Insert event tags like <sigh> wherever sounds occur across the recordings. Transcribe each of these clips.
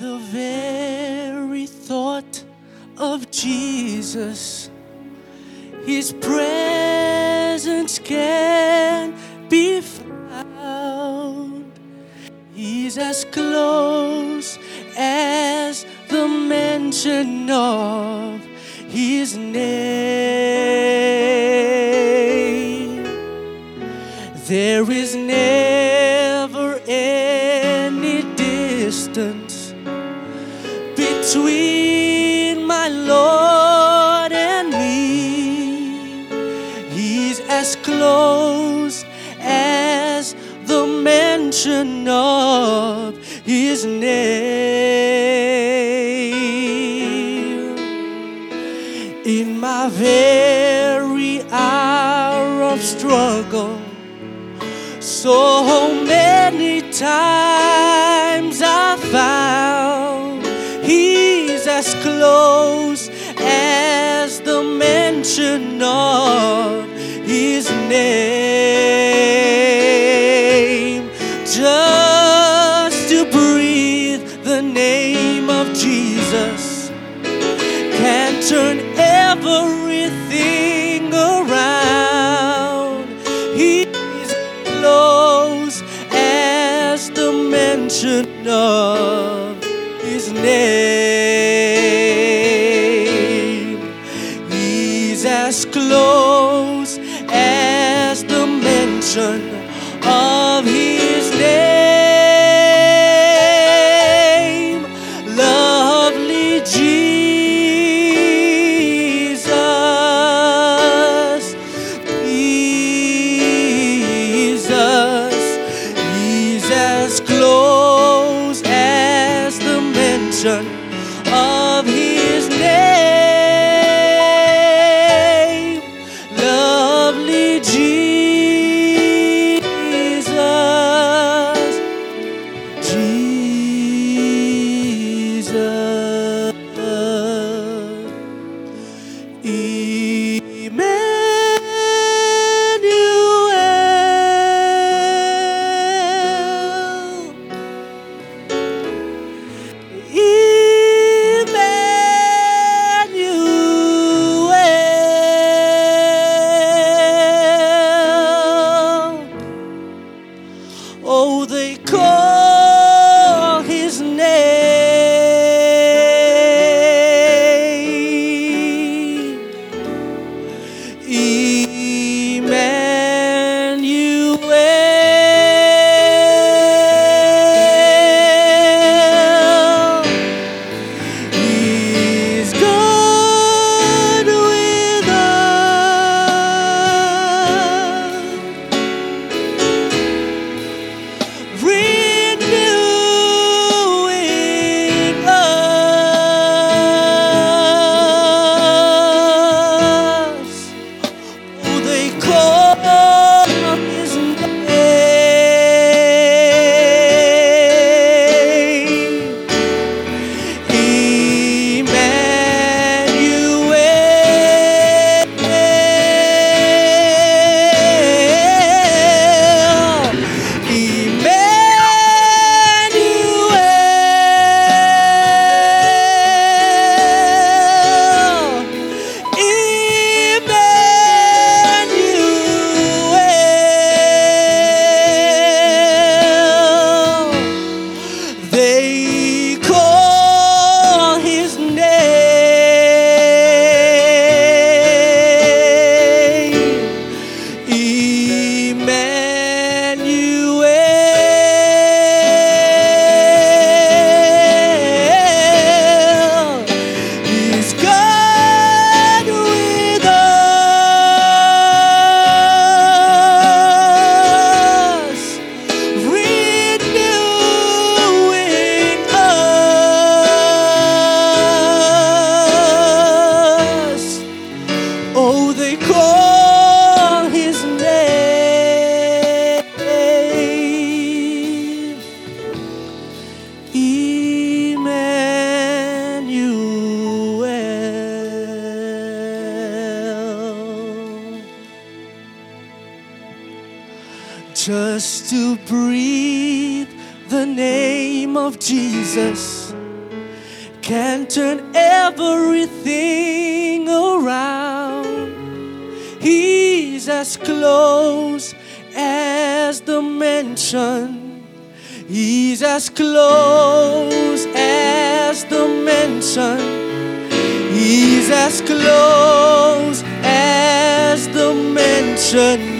the very thought of Jesus, His presence can be found. He's as close as the mention of.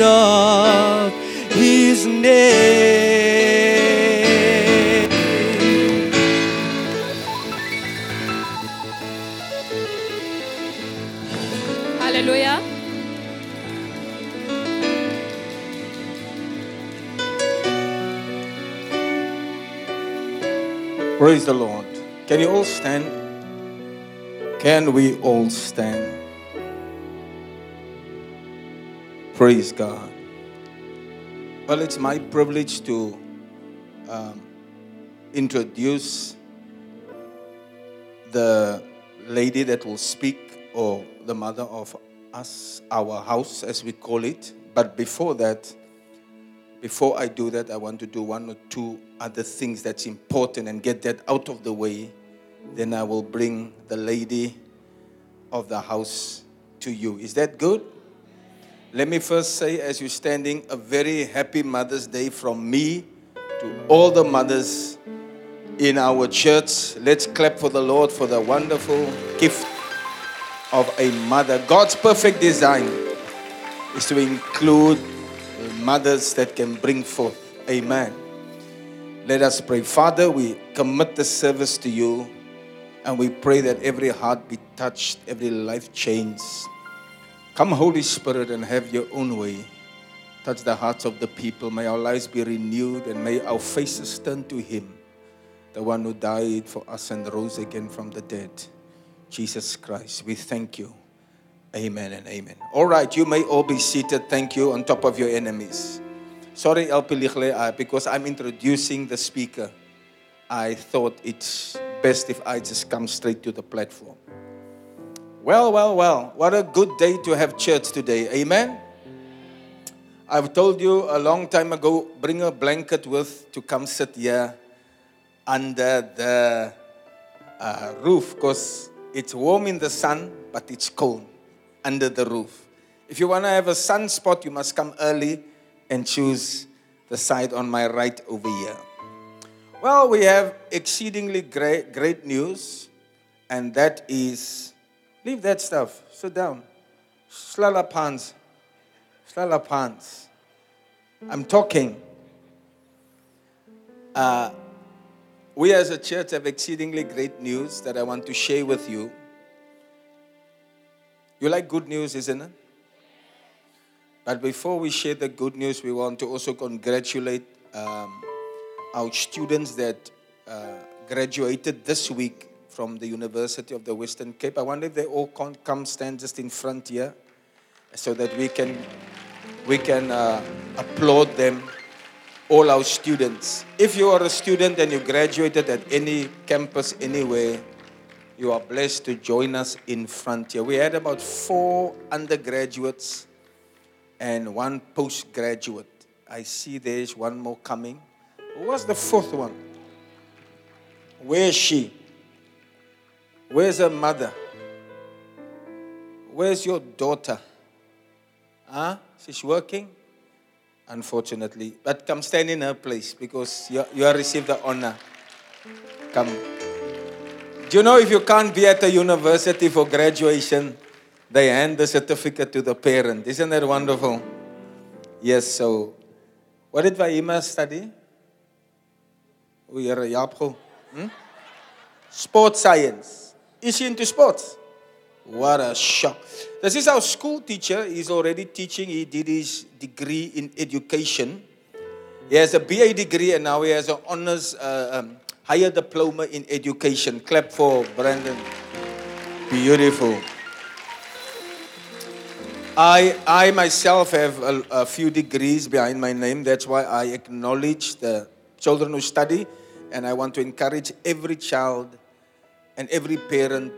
Of his name. Halleluja. Praise the Lord. Can you all stand? Can we all stand? Praise God. Well, it's my privilege to um, introduce the lady that will speak, or the mother of us, our house, as we call it. But before that, before I do that, I want to do one or two other things that's important and get that out of the way. Then I will bring the lady of the house to you. Is that good? Let me first say, as you're standing, a very happy Mother's Day from me to all the mothers in our church. Let's clap for the Lord for the wonderful gift of a mother. God's perfect design is to include mothers that can bring forth. Amen. Let us pray. Father, we commit the service to you and we pray that every heart be touched, every life changed. Come, Holy Spirit, and have your own way. Touch the hearts of the people. May our lives be renewed and may our faces turn to Him, the one who died for us and rose again from the dead. Jesus Christ, we thank you. Amen and amen. All right, you may all be seated. Thank you on top of your enemies. Sorry, Piligle, uh, because I'm introducing the speaker. I thought it's best if I just come straight to the platform. Well, well, well, what a good day to have church today. Amen. I've told you a long time ago bring a blanket with to come sit here under the uh, roof because it's warm in the sun, but it's cold under the roof. If you want to have a sunspot, you must come early and choose the side on my right over here. Well, we have exceedingly great, great news, and that is leave that stuff, sit down. Slala pants. Slala pants. I'm talking. Uh, we as a church have exceedingly great news that I want to share with you. You like good news, isn't it? But before we share the good news, we want to also congratulate um, our students that uh, graduated this week from the University of the Western Cape. I wonder if they all can come stand just in front here so that we can, we can uh, applaud them, all our students. If you are a student and you graduated at any campus anywhere, you are blessed to join us in front here. We had about four undergraduates and one postgraduate. I see there's one more coming. Who was the fourth one? Where is she? Where's her mother? Where's your daughter? Huh? She's working? Unfortunately. But come stand in her place because you, you have received the honor. Come. Do you know if you can't be at a university for graduation, they hand the certificate to the parent? Isn't that wonderful? Yes, so what did Vahima study? O Here, Jaapgo. Hmm? Sports science. Is he into sports? What a shock. This is our school teacher. He's already teaching. He did his degree in education. He has a BA degree and now he has an honors uh, um, higher diploma in education. Clap for Brandon. Beautiful. I, I myself have a, a few degrees behind my name. That's why I acknowledge the children who study. And I want to encourage every child and every parent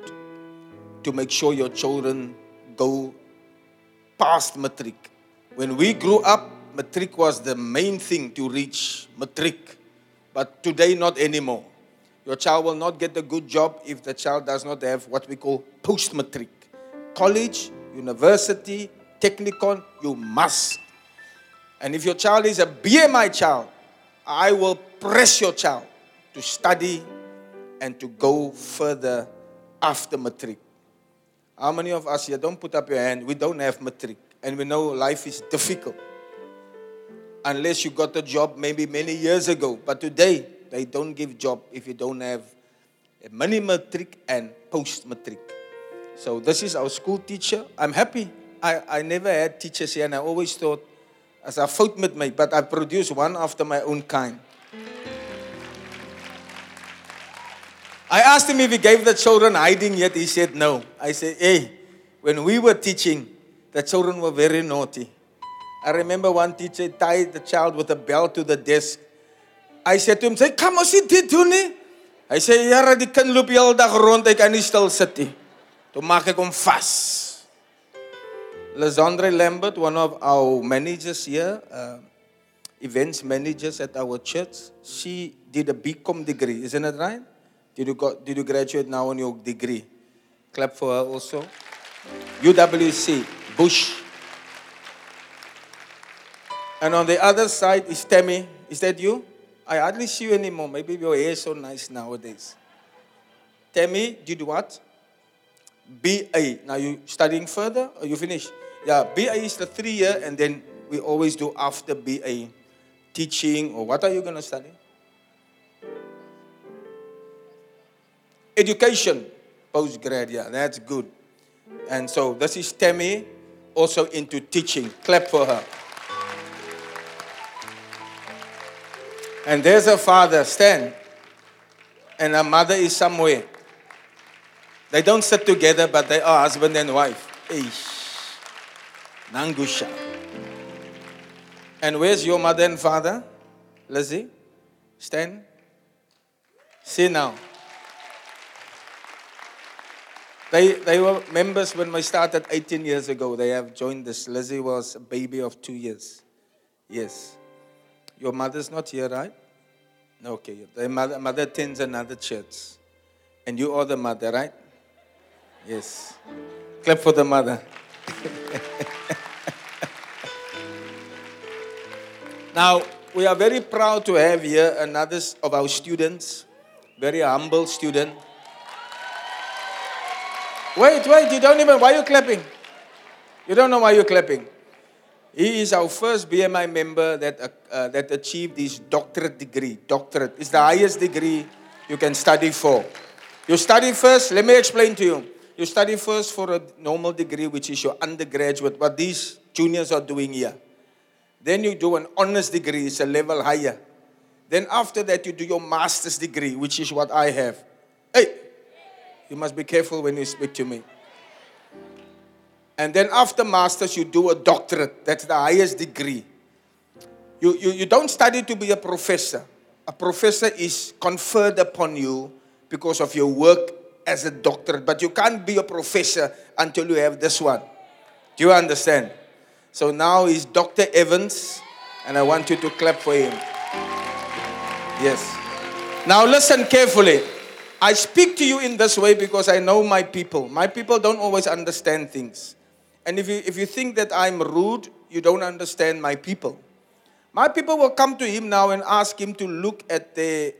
to make sure your children go past matric. When we grew up, matric was the main thing to reach matric. But today, not anymore. Your child will not get a good job if the child does not have what we call post matric. College, university, technikon, you must. And if your child is a BMI child, I will press your child to study and to go further after matric. How many of us here don't put up your hand? We don't have matric, and we know life is difficult. Unless you got a job maybe many years ago, but today they don't give job if you don't have a mini matric and post matric. So this is our school teacher. I'm happy. I, I never had teachers here, and I always thought, as I fought with but I produced one after my own kind. I asked him if he gave the children hiding yet. He said no. I said, hey, when we were teaching, the children were very naughty. I remember one teacher tied the child with a belt to the desk. I said to him, say, come sit dit doen nie. Hy sê, "Here, die kind loop die hele dag rond, hy kan nie stil sit nie." Toe maak ek. Lazandre Lambert, one of our managers here, uh, events managers at our church, she did a BCom degree, isn't it right? Did you, got, did you graduate now on your degree? Clap for her also. UWC, Bush. And on the other side is Tammy. Is that you? I hardly see you anymore. Maybe your hair is so nice nowadays. Tammy, did you what? BA. Now you studying further or you finish? Yeah, BA is the three year, and then we always do after BA teaching or what are you going to study? Education, postgrad, yeah, that's good. And so this is Tammy, also into teaching. Clap for her. And there's her father, Stan. And her mother is somewhere. They don't sit together, but they are husband and wife. Eish. Nangusha. And where's your mother and father? Lizzie? Stan? See now. They, they were members when we started 18 years ago. They have joined us. Lizzie was a baby of two years. Yes. Your mother's not here, right? Okay. The mother, mother attends another church. And you are the mother, right? Yes. Clap for the mother. <laughs> now, we are very proud to have here another of our students, very humble student. Wait, wait, you don't even, why are you clapping? You don't know why you're clapping. He is our first BMI member that, uh, uh, that achieved his doctorate degree. Doctorate is the highest degree you can study for. You study first, let me explain to you. You study first for a normal degree, which is your undergraduate, what these juniors are doing here. Then you do an honors degree, it's a level higher. Then after that, you do your master's degree, which is what I have. Hey, you must be careful when you speak to me. And then after master's, you do a doctorate. That's the highest degree. You, you, you don't study to be a professor. A professor is conferred upon you because of your work as a doctorate. But you can't be a professor until you have this one. Do you understand? So now he's Dr. Evans, and I want you to clap for him. Yes. Now listen carefully. I speak to you in this way because I know my people. My people don't always understand things. And if you, if you think that I'm rude, you don't understand my people. My people will come to him now and ask him to look at the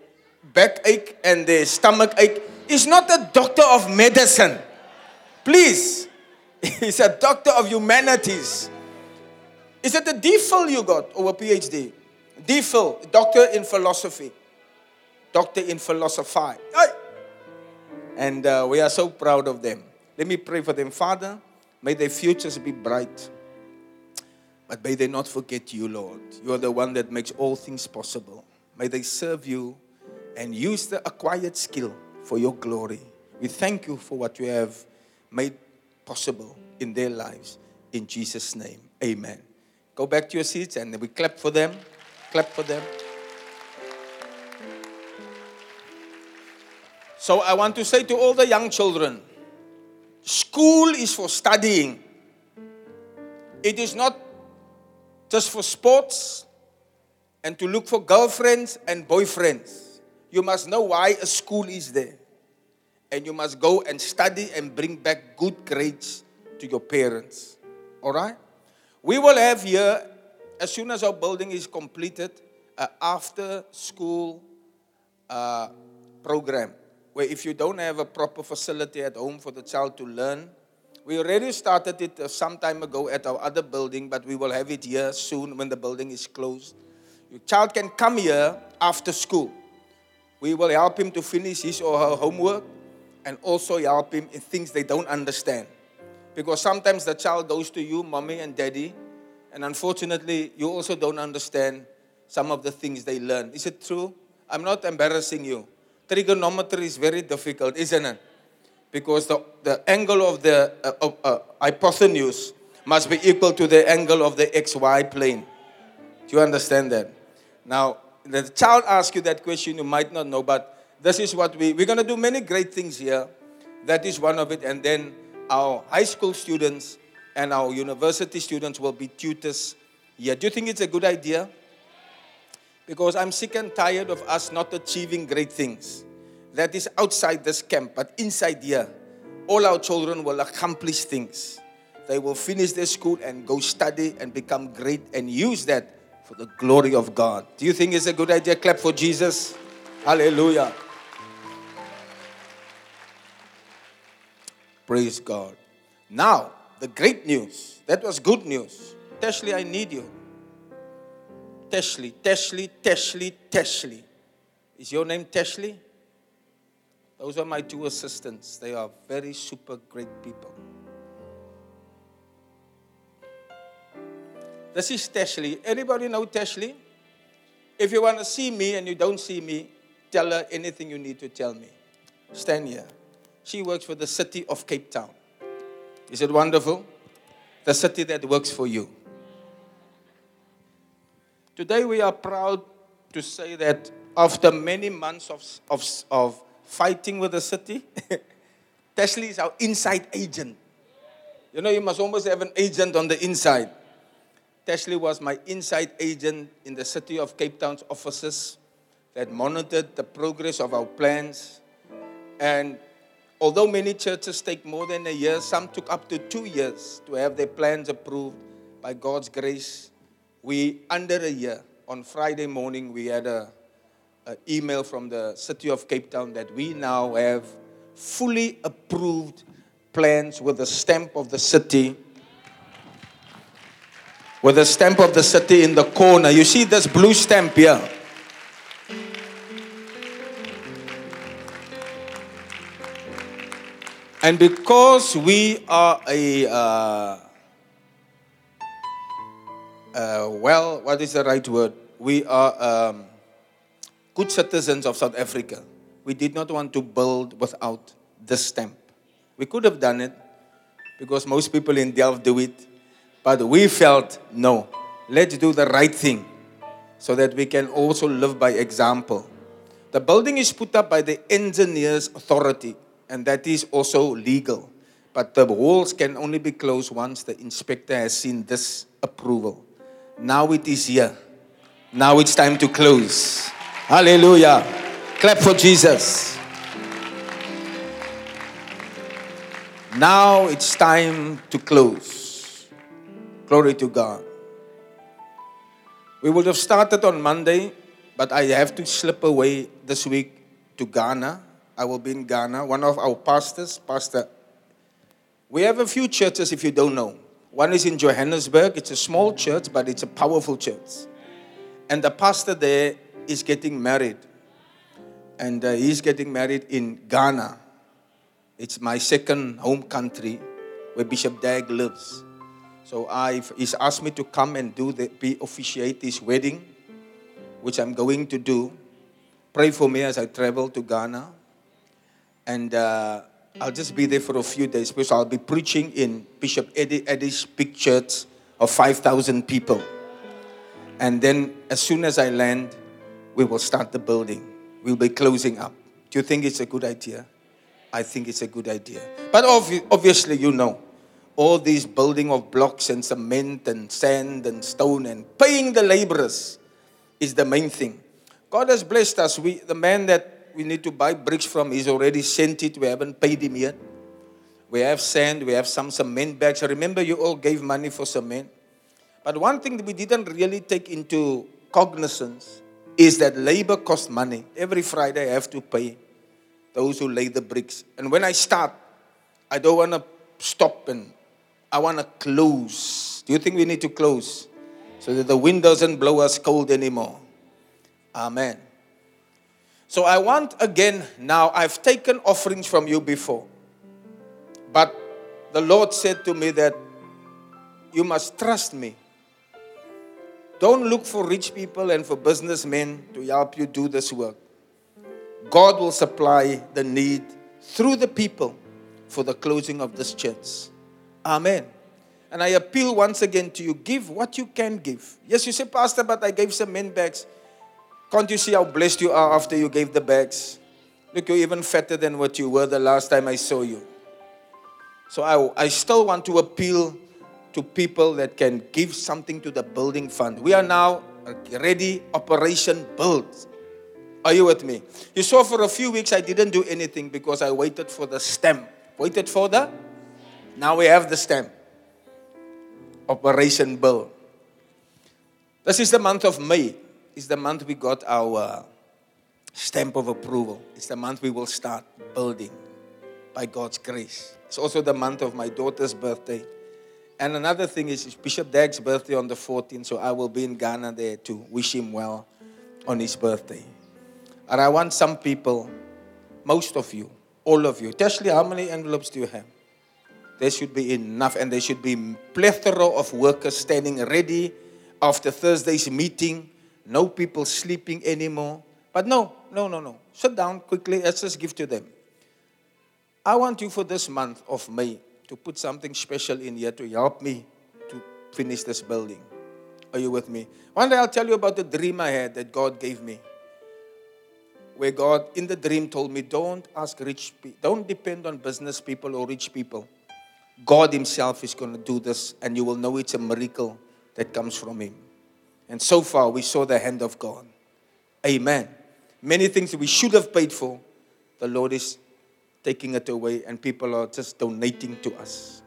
backache and the stomach ache. He's not a doctor of medicine. Please. <laughs> He's a doctor of humanities. Is it a DPhil you got or a PhD? DPhil, doctor in philosophy. Doctor in philosophy. And uh, we are so proud of them. Let me pray for them. Father, may their futures be bright. But may they not forget you, Lord. You are the one that makes all things possible. May they serve you and use the acquired skill for your glory. We thank you for what you have made possible in their lives. In Jesus' name, amen. Go back to your seats and we clap for them. Clap for them. So I want to say to all the young children school is for studying, it is not just for sports and to look for girlfriends and boyfriends. you must know why a school is there. And you must go and study and bring back good grades to your parents. All right? We will have here, as soon as our building is completed, an after school uh, program where if you don't have a proper facility at home for the child to learn, we already started it uh, some time ago at our other building, but we will have it here soon when the building is closed. Your child can come here after school. We will help him to finish his or her homework and also help him in things they don't understand. Because sometimes the child goes to you, mommy and daddy, and unfortunately, you also don't understand some of the things they learn. Is it true? I'm not embarrassing you. Trigonometry is very difficult, isn't it? Because the, the angle of the uh, uh, hypotenuse must be equal to the angle of the xy plane. Do you understand that? Now, the child asks you that question, you might not know, but this is what we, we're going to do many great things here. That is one of it. And then our high school students and our university students will be tutors here. Do you think it's a good idea? Because I'm sick and tired of us not achieving great things. That is outside this camp, but inside here, all our children will accomplish things. They will finish their school and go study and become great and use that for the glory of God. Do you think it's a good idea? Clap for Jesus. Hallelujah. Praise God. Now, the great news. That was good news. Teshley, I need you. Teshley, Teshley, Teshley, Teshley. Is your name Teshley? Those are my two assistants. They are very super great people. This is Teshley. Anybody know Teshley? If you want to see me and you don't see me, tell her anything you need to tell me. Stand here. She works for the city of Cape Town. Is it wonderful? The city that works for you. Today we are proud to say that after many months of, of, of fighting with the city, <laughs> Teshley is our inside agent. You know, you must almost have an agent on the inside. Teshley was my inside agent in the city of Cape Town's offices that monitored the progress of our plans. And although many churches take more than a year, some took up to two years to have their plans approved by God's grace. We, under a year, on Friday morning, we had a, a email from the city of Cape Town that we now have fully approved plans with the stamp of the city with the stamp of the city in the corner. You see this blue stamp here? And because we are a, uh, uh, well, what is the right word? We are um, good citizens of South Africa. We did not want to build without the stamp. We could have done it because most people in Delft do it but we felt, no, let's do the right thing so that we can also live by example. The building is put up by the engineers authority, and that is also legal. But the walls can only be closed once the inspector has seen this approval. Now it is here. Now it's time to close. Hallelujah. Clap for Jesus. Now it's time to close. Glory to God. We would have started on Monday, but I have to slip away this week to Ghana. I will be in Ghana. One of our pastors, Pastor, we have a few churches if you don't know. One is in Johannesburg. It's a small church, but it's a powerful church. And the pastor there is getting married. And uh, he's getting married in Ghana. It's my second home country where Bishop Dag lives. So I've, he's asked me to come and do the, be officiate his wedding, which I'm going to do. Pray for me as I travel to Ghana. And uh, I'll just be there for a few days because I'll be preaching in Bishop Eddie Eddie's big church of 5,000 people. And then as soon as I land, we will start the building. We'll be closing up. Do you think it's a good idea? I think it's a good idea. But obviously, you know, all these building of blocks and cement and sand and stone and paying the laborers is the main thing. God has blessed us. We, the man that we need to buy bricks from, he's already sent it. We haven't paid him yet. We have sand, we have some cement bags. Remember, you all gave money for cement. But one thing that we didn't really take into cognizance is that labor costs money. Every Friday, I have to pay those who lay the bricks. And when I start, I don't want to stop and I want to close. Do you think we need to close so that the wind doesn't blow us cold anymore? Amen. So I want again now, I've taken offerings from you before. But the Lord said to me that you must trust me. Don't look for rich people and for businessmen to help you do this work. God will supply the need through the people for the closing of this church. Amen. And I appeal once again to you give what you can give. Yes, you say, Pastor, but I gave some men bags. Can't you see how blessed you are after you gave the bags? Look, you're even fatter than what you were the last time I saw you. So I, I still want to appeal to people that can give something to the building fund. We are now ready, operation build. Are you with me? You saw for a few weeks I didn't do anything because I waited for the stamp. Waited for the? Now we have the stamp. Operation Build. This is the month of May is the month we got our stamp of approval. It's the month we will start building by God's grace. It's also the month of my daughter's birthday. And another thing is Bishop Dag's birthday on the 14th, so I will be in Ghana there to wish him well on his birthday. And I want some people, most of you, all of you, Teshley, how many envelopes do you have? There should be enough, and there should be plethora of workers standing ready after Thursday's meeting no people sleeping anymore. But no, no, no, no. Sit down quickly. Let's just give to them. I want you for this month of May to put something special in here to help me to finish this building. Are you with me? One day I'll tell you about the dream I had that God gave me. Where God, in the dream, told me, don't ask rich people, don't depend on business people or rich people. God Himself is going to do this, and you will know it's a miracle that comes from Him. And so far, we saw the hand of God. Amen. Many things that we should have paid for, the Lord is taking it away, and people are just donating to us.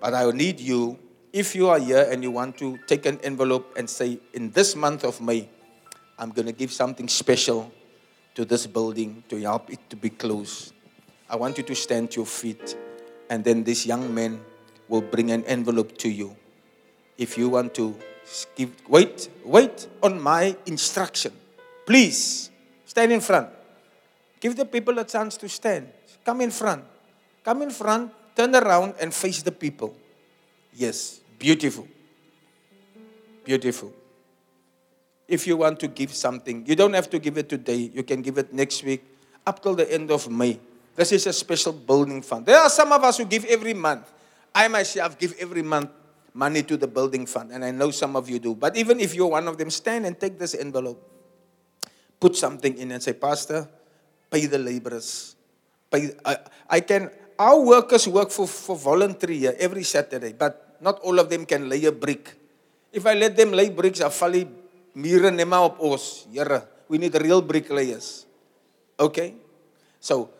But I need you, if you are here and you want to take an envelope and say, in this month of May, I'm going to give something special to this building to help it to be closed. I want you to stand to your feet, and then this young man will bring an envelope to you. If you want to Give, wait, wait on my instruction. Please, stand in front. Give the people a chance to stand. Come in front. Come in front, turn around, and face the people. Yes, beautiful. Beautiful. If you want to give something, you don't have to give it today. You can give it next week, up till the end of May. This is a special building fund. There are some of us who give every month. I myself give every month money to the building fund, and I know some of you do. But even if you're one of them, stand and take this envelope, put something in and say, Pastor, pay the laborers. Pay, I, I can, our workers work for, for voluntary every Saturday, but not all of them can lay a brick. If I let them lay bricks, I val die. Here, we need real bricklayers. Okay? So,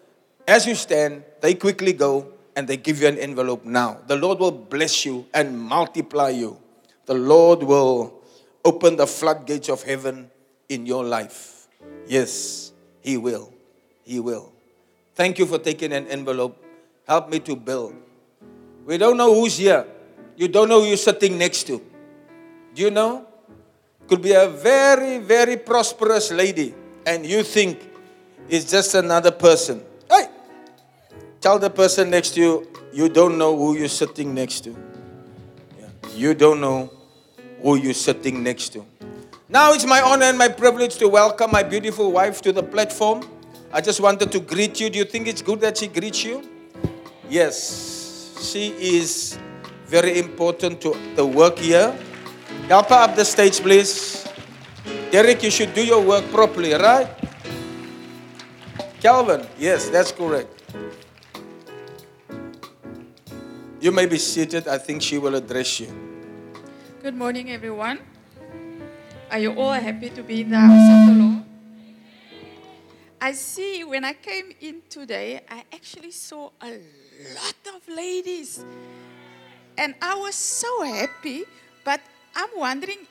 as you stand, they quickly go and they give you an envelope now. The Lord will bless you and multiply you. The Lord will open the floodgates of heaven in your life. Yes, He will. He will. Thank you for taking an envelope. Help me to build. We don't know who's here. You don't know who you're sitting next to. Do you know? Could be a very, very prosperous lady, and you think it's just another person. Tell the person next to you, you don't know who you're sitting next to. Yeah. You don't know who you're sitting next to. Now it's my honor and my privilege to welcome my beautiful wife to the platform. I just wanted to greet you. Do you think it's good that she greets you? Yes. She is very important to the work here. Help her up the stage, please. Derek, you should do your work properly, right? Calvin, yes, that's correct. You may be seated. I think she will address you. Good morning, everyone. Are you all happy to be in the house of the Lord? I see when I came in today, I actually saw a lot of ladies. And I was so happy, but I'm wondering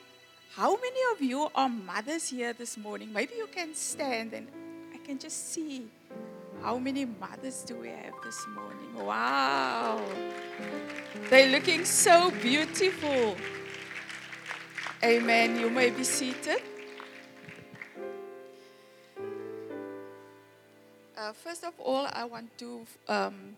how many of you are mothers here this morning? Maybe you can stand and I can just see how many mothers do we have this morning? Wow. They're looking so beautiful. Amen. You may be seated. Uh, first of all, I want to um,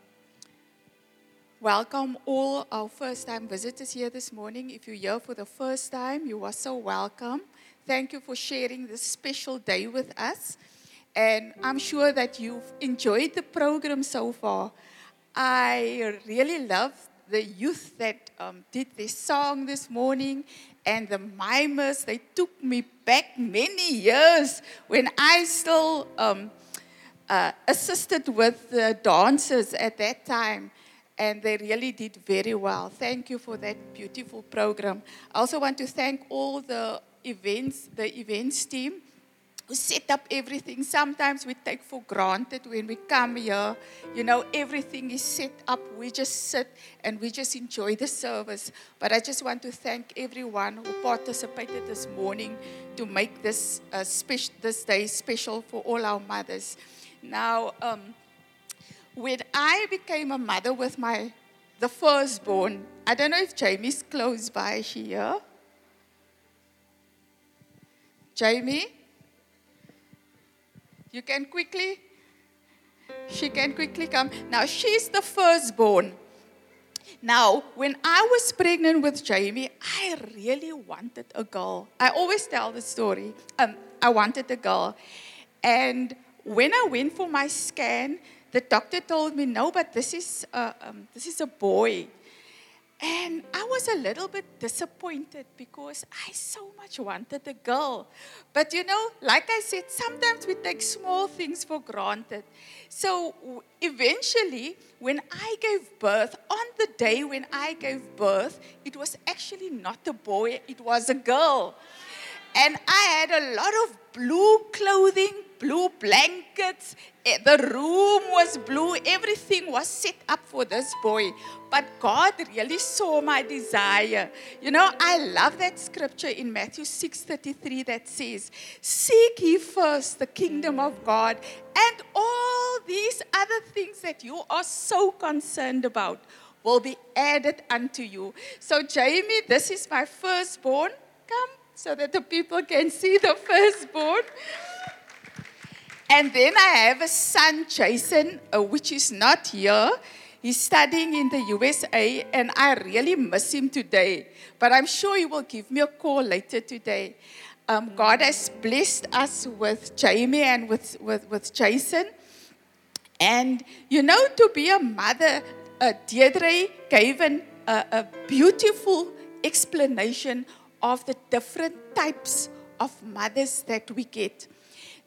welcome all our first time visitors here this morning. If you're here for the first time, you are so welcome. Thank you for sharing this special day with us. And I'm sure that you've enjoyed the program so far. I really love the youth that um, did this song this morning and the mimers. They took me back many years when I still um, uh, assisted with the dancers at that time. And they really did very well. Thank you for that beautiful program. I also want to thank all the events, the events team set up everything. Sometimes we take for granted when we come here. You know, everything is set up. We just sit and we just enjoy the service. But I just want to thank everyone who participated this morning to make this uh, special, this day special for all our mothers. Now, um, when I became a mother with my the firstborn, I don't know if Jamie's close by. Here? Jamie? You can quickly, she can quickly come. Now, she's the firstborn. Now, when I was pregnant with Jamie, I really wanted a girl. I always tell the story. Um, I wanted a girl. And when I went for my scan, the doctor told me, no, but this is, uh, um, this is a boy. And I was a little bit disappointed because I so much wanted a girl. But you know, like I said, sometimes we take small things for granted. So eventually, when I gave birth, on the day when I gave birth, it was actually not a boy, it was a girl. And I had a lot of blue clothing, blue blankets. Eh, the room was blue. Everything was set up for this boy. But God really saw my desire. You know, I love that scripture in Matthew 6:33 that says, "Seek ye first the kingdom of God, and all these other things that you are so concerned about will be added unto you." So Jamie, this is my firstborn. Come so that the people can see the <laughs> firstborn. And then I have a son, Jason, uh, which is not here. He's studying in the USA, and I really miss him today. But I'm sure he will give me a call later today. Um, God has blessed us with Jamie and with, with, with Jason. And you know, to be a mother, uh, Deirdre gave an, uh, a beautiful explanation of the different types of mothers that we get.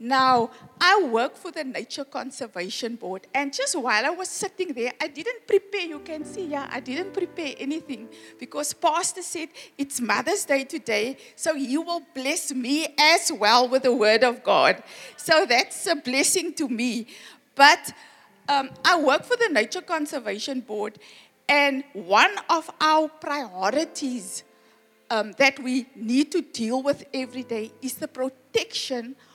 Now, I work for the Nature Conservation Board, and just while I was sitting there, I didn't prepare. You can see, yeah, I didn't prepare anything because Pastor said it's Mother's Day today, so he will bless me as well with the Word of God. So that's a blessing to me. But um, I work for the Nature Conservation Board, and one of our priorities um, that we need to deal with every day is the protection of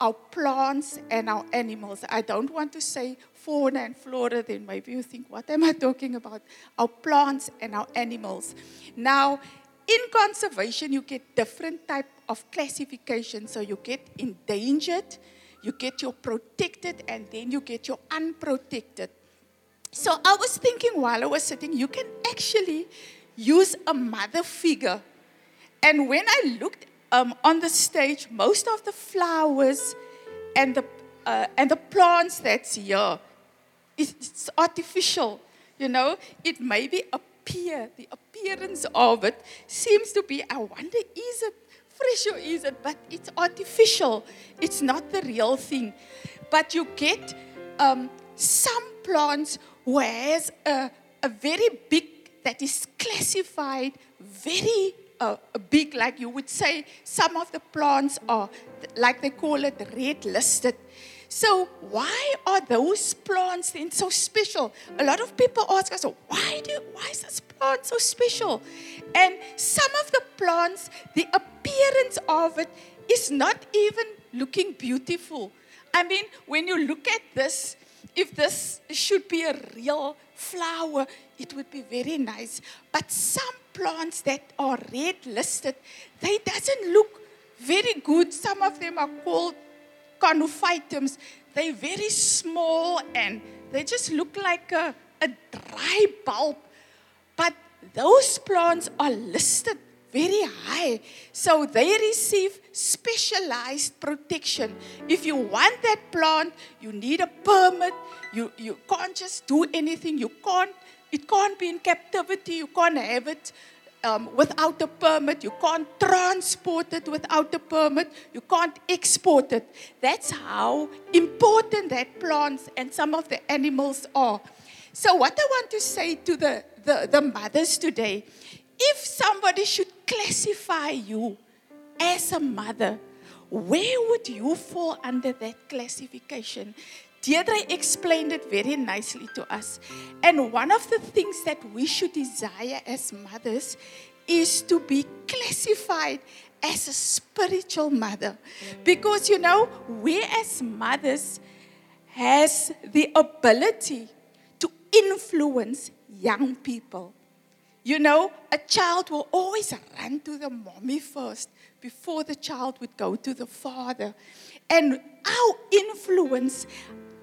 our plants and our animals. I don't want to say fauna and flora, then maybe you think, what am I talking about? Our plants and our animals. Now, in conservation, you get different type of classification. So you get endangered, you get your protected, and then you get your unprotected. So I was thinking while I was sitting, you can actually use a mother figure. And when I looked um, on the stage, most of the flowers and the, uh, and the plants that's here, it's artificial. You know, it may maybe appear, the appearance of it seems to be, I wonder, is it fresh or is it? But it's artificial. It's not the real thing. But you get um, some plants has a, a very big, that is classified very uh, big, like you would say, some of the plants are, like they call it, red listed. So, why are those plants then so special? A lot of people ask us, why, do, why is this plant so special? And some of the plants, the appearance of it is not even looking beautiful. I mean, when you look at this, if this should be a real flower, it would be very nice. But some plants that are red listed, they doesn't look very good. Some of them are called conophytums. They're very small and they just look like a, a dry bulb. But those plants are listed very high. So they receive specialized protection. If you want that plant, you need a permit. You, you can't just do anything. You can't, it can't be in captivity. You can't have it um, without a permit. You can't transport it without a permit. You can't export it. That's how important that plants and some of the animals are. So, what I want to say to the, the, the mothers today if somebody should classify you as a mother, where would you fall under that classification? Deirdre explained it very nicely to us. And one of the things that we should desire as mothers is to be classified as a spiritual mother. Because you know, we as mothers has the ability to influence young people. You know, a child will always run to the mommy first before the child would go to the father. And our influence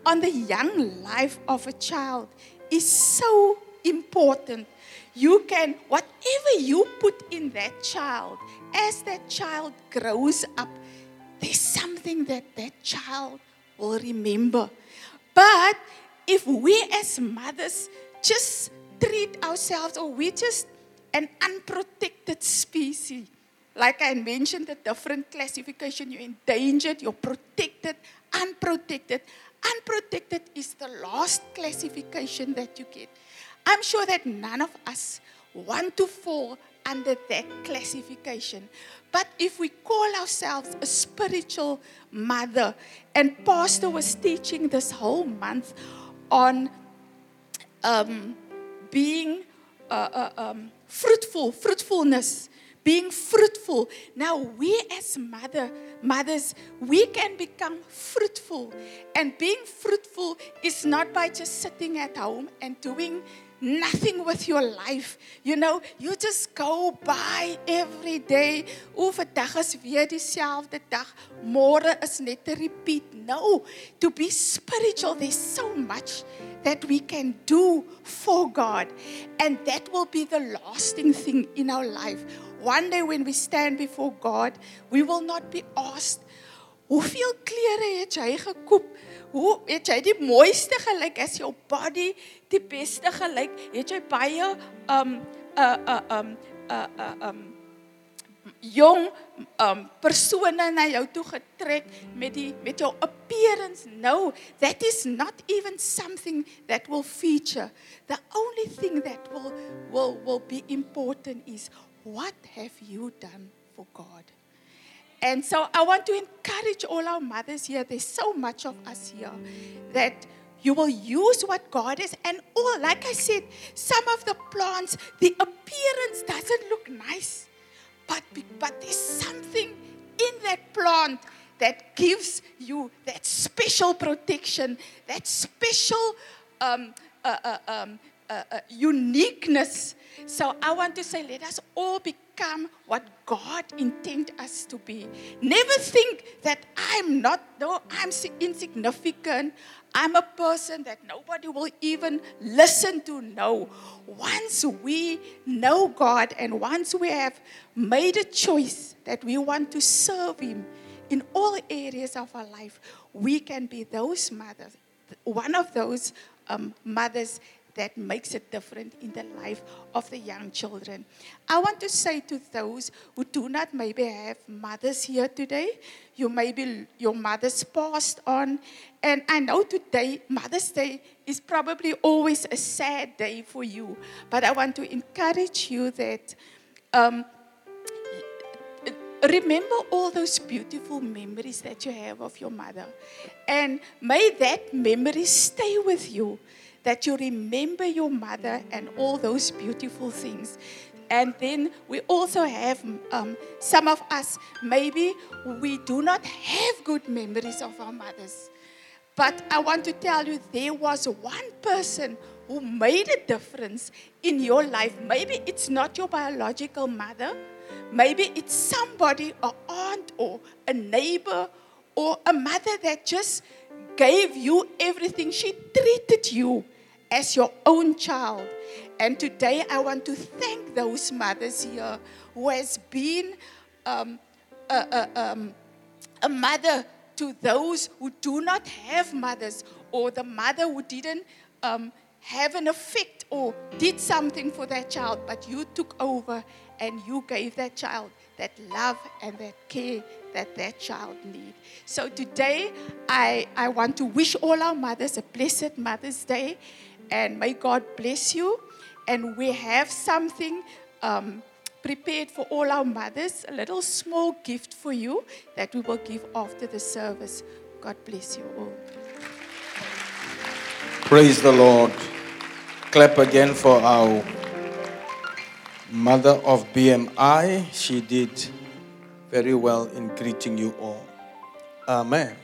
on the young life of a child is so important. You can, whatever you put in that child, as that child grows up, there's something that that child will remember. But if we as mothers just treat ourselves or we're just an unprotected species. Like I mentioned, the different classification. You're endangered, you're protected, unprotected. Unprotected is the last classification that you get. I'm sure that none of us want to fall under that classification. But if we call ourselves a spiritual mother, and Pastor was teaching this whole month on um, being uh, uh, um, fruitful, fruitfulness, being fruitful. Now we as mother, mothers, we can become fruitful. And being fruitful is not by just sitting at home and doing nothing with your life. You know, you just go by every day. O, vandag is weer dieselfde dag. Môre is net 'n repeat. No, to be spiritual, there's so much that we can do for God. And that will be the lasting thing in our life. One day when we stand before God, we will not be asked, Hoeveel klere het jy gekoop? Hoe het jy die mooiste gelyk as jou body die beste gelyk? Het jy baie um uh uh um uh uh um jong um persone na jou toe getrek met die met jou appearance no that is not even something that will feature. The only thing that will will will be important is what have you done for God? And so I want to encourage all our mothers here. There's so much of us here that you will use what God is. And all like I said some of the plants the appearance doesn't look nice but, but there's something in that plant that gives you that special protection, that special um, uh, uh, um, uh, uh, uniqueness. So I want to say, let us all become what God intended us to be. Never think that I'm not, no, I'm insignificant. I'm a person that nobody will even listen to. No. Once we know God and once we have made a choice that we want to serve Him in all areas of our life, we can be those mothers, one of those um, mothers that makes it different in the life of the young children. I want to say to those who do not maybe have mothers here today, you maybe your mother's passed on. And I know today, Mother's Day is probably always a sad day for you. But I want to encourage you that um, remember all those beautiful memories that you have of your mother. And may that memory stay with you, that you remember your mother and all those beautiful things. And then we also have um, some of us, maybe we do not have good memories of our mothers. But I want to tell you, there was one person who made a difference in your life. Maybe it's not your biological mother, maybe it's somebody, an aunt or a neighbor or a mother that just gave you everything. She treated you as your own child. And today I want to thank those mothers here who has been um, a, a, um, a mother to those who do not have mothers or the mother who didn't um, have an effect or did something for that child, but you took over and you gave that child that love and that care that that child need. So today, I, I want to wish all our mothers a blessed Mother's Day, and may God bless you. And we have something um, prepared for all our mothers, a little small gift for you that we will give after the service. God bless you all. Praise the Lord. Clap again for our mother of BMI. She did very well in greeting you all. Amen.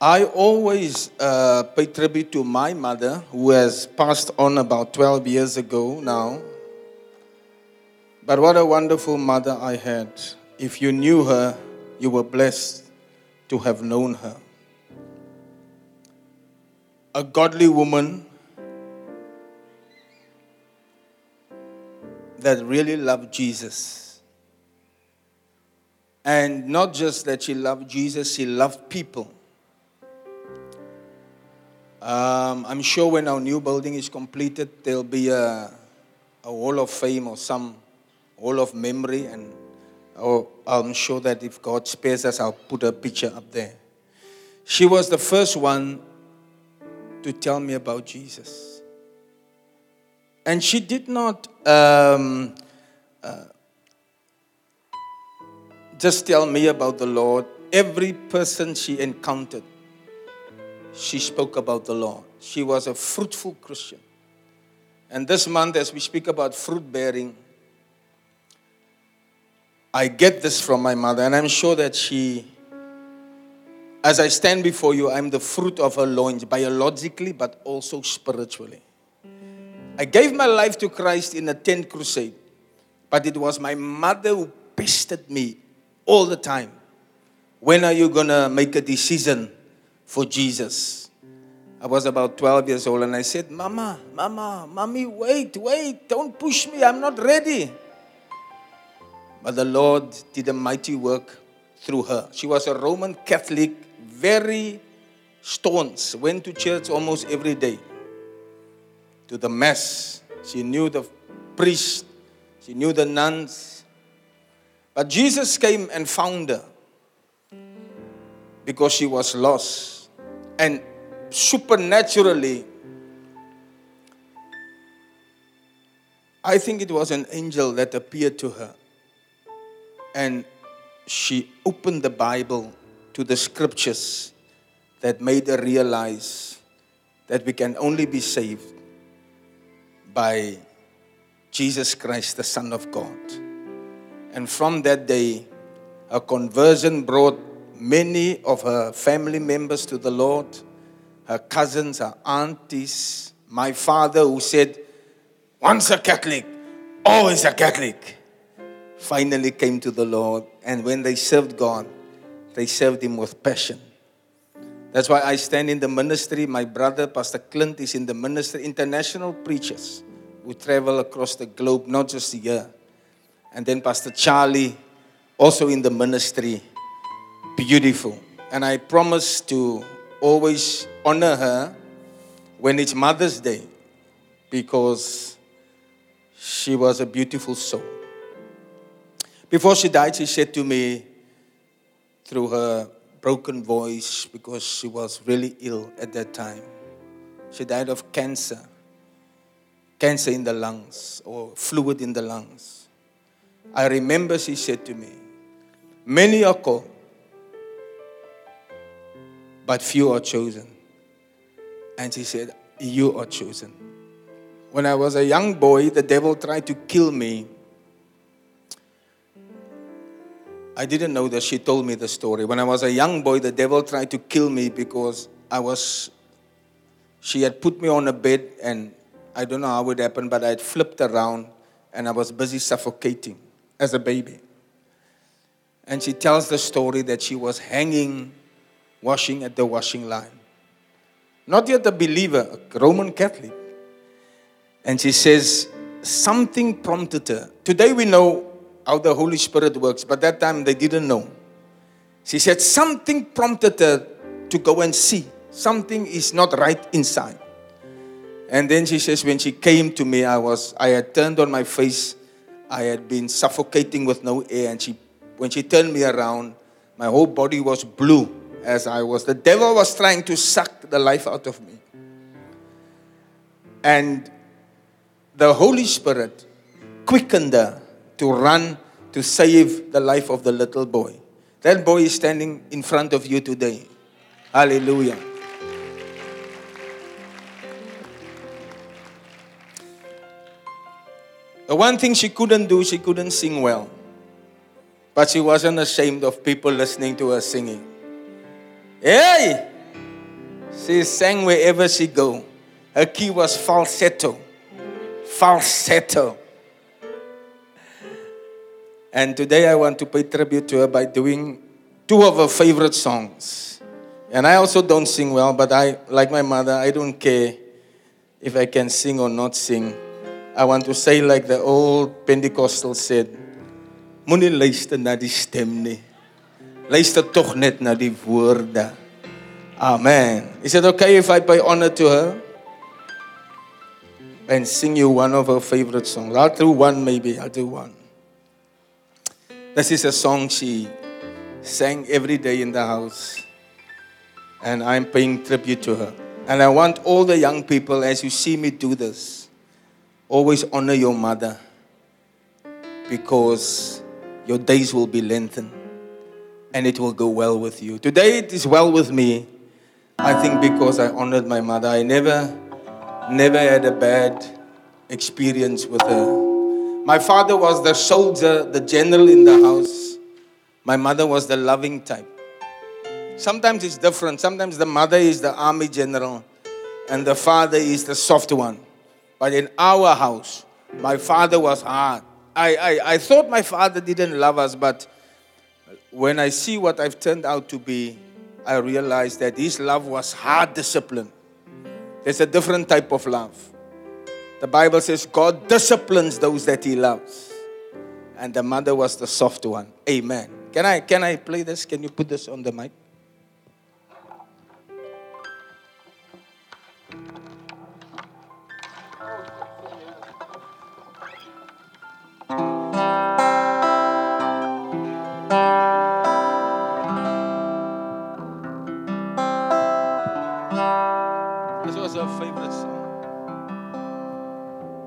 I always uh, pay tribute to my mother, who has passed on about 12 years ago now. But what a wonderful mother I had. If you knew her, you were blessed to have known her. A godly woman that really loved Jesus. And not just that she loved Jesus, she loved people. Um, I'm sure when our new building is completed, there'll be a, a of fame or some wall of memory. And oh, I'm sure that if God spares us, I'll put a picture up there. She was the first one to tell me about Jesus. And she did not um, uh, just tell me about the Lord. Every person she encountered, she spoke about the Lord. She was a fruitful Christian. And this month, as we speak about fruit bearing, I get this from my mother, and I'm sure that she, as I stand before you, I'm the fruit of her loins, biologically, but also spiritually. I gave my life to Christ in a tent crusade, but it was my mother who pestered me all the time. When are you going to make a decision for Jesus? I was about 12 years old and I said, Mama, Mama, Mommy, wait, wait, don't push me, I'm not ready. But the Lord did a mighty work through her. She was a Roman Catholic, very staunch, went to church almost every day to the mass. She knew the priest, she knew the nuns. But Jesus came and found her because she was lost. And supernaturally, I think it was an angel that appeared to her. And she opened the Bible to the scriptures that made her realize that we can only be saved by Jesus Christ, the Son of God. And from that day, her conversion brought many of her family members to the Lord, her cousins, her aunties, my father, who said, Once a Catholic, always a Catholic, finally came to the Lord. And when they served God, they served Him with passion. That's why I stand in the ministry. My brother, Pastor Clint, is in the ministry, international preachers who travel across the globe, not just here. And then Pastor Charlie, also in the ministry. Beautiful. And I promise to always honor her when it's Mother's Day because she was a beautiful soul. Before she died, she said to me through her broken voice because she was really ill at that time. She died of cancer, cancer in the lungs or fluid in the lungs. I remember she said to me, Many are called, but few are chosen. And she said, You are chosen. When I was a young boy, the devil tried to kill me. I didn't know that she told me the story. When I was a young boy, the devil tried to kill me because I was, she had put me on a bed and I don't know how it happened, but I had flipped around and I was busy suffocating as a baby. And she tells the story that she was hanging, washing at the washing line. Not yet a believer, a Roman Catholic. And she says, something prompted her. Today we know how the Holy Spirit works, but that time they didn't know. She said, something prompted her to go and see. Something is not right inside. And then she says, when she came to me, I was, I had turned on my face. I had been suffocating with no air. And she, when she turned me around, my whole body was blue as I was. The devil was trying to suck the life out of me. And the Holy Spirit quickened her to run to save the life of the little boy. That boy is standing in front of you today. Hallelujah. The one thing she couldn't do, she couldn't sing well. But she wasn't ashamed of people listening to her singing. Hey! She sang wherever she go. Her key was falsetto. Falsetto. And today I want to pay tribute to her by doing two of her favorite songs. And I also don't sing well, but I, like my mother, I don't care if I can sing or not sing. I want to say like the old Pentecostal said, Moenie luister na die stem nie. Luister tog net na die woorde. Amen. Is it okay if I pay honor to her? And sing you one of her favorite songs. I'll do one maybe. I'll do one. This is a song she sang every day in the house. And I'm paying tribute to her. And I want all the young people, as you see me do this, always honor your mother because your days will be lengthened and it will go well with you. Today it is well with me. I think because I honored my mother. I never, never had a bad experience with her. My father was the soldier, the general in the house. My mother was the loving type. Sometimes it's different. Sometimes the mother is the army general and the father is the soft one. But in our house, my father was hard. I, I, I thought my father didn't love us, but when I see what I've turned out to be, I realize that his love was hard discipline. There's a different type of love. The Bible says God disciplines those that he loves. And the mother was the soft one. Amen. Can I can I play this? Can you put this on the mic?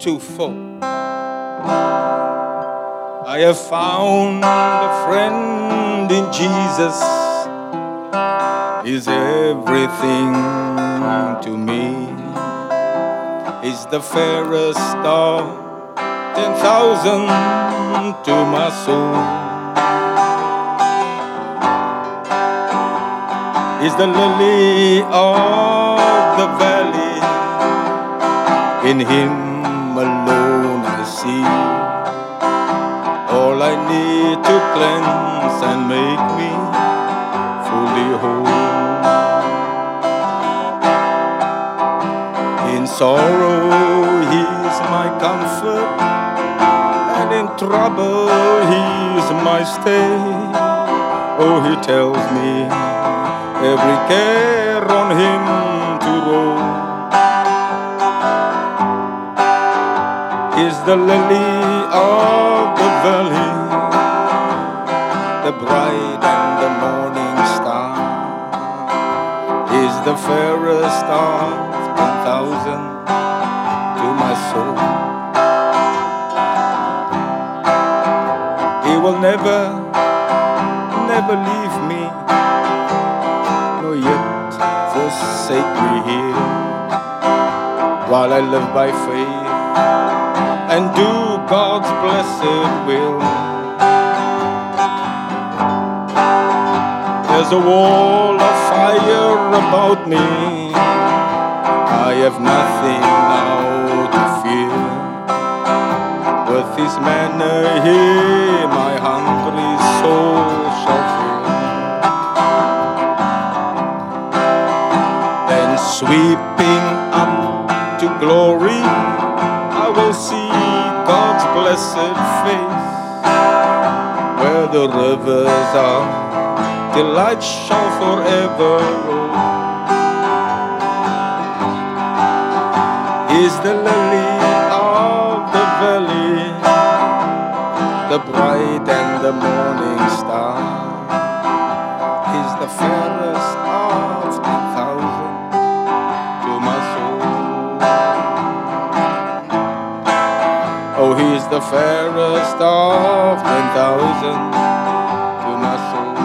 Four. I have found a friend in Jesus. He's everything to me. He's the fairest of ten thousand to my soul. He's the lily of the valley. In him see all I need to cleanse and make me fully whole. In sorrow, he's my comfort, and in trouble, he's my stay. Oh, he tells me every care on him to roll. Is the lily of the valley, the bright and the morning star, is the fairest of ten thousand to my soul. He will never, never leave me, nor yet forsake me here, while I live by faith and do God's blessed will. There's a wall of fire about me. I have nothing now to fear. With his manna here, my hungry soul shall fill. Then sweeping blessed face. Where the rivers are, delight shall forever roll. is the lily of the valley, the bright and the morning star. The fairest of ten thousand to my soul.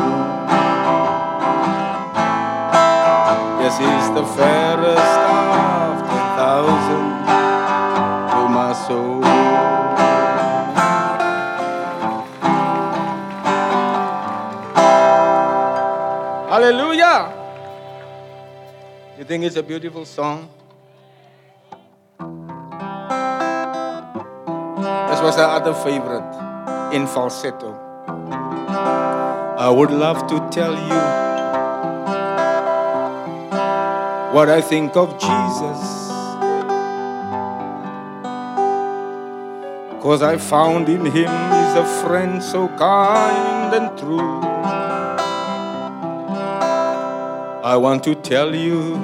Yes, he's the fairest of ten thousand to my soul. Hallelujah! You think it's a beautiful song? The other favorite in falsetto. I would love to tell you what I think of Jesus. Cause I found in him is a friend so kind and true. I want to tell you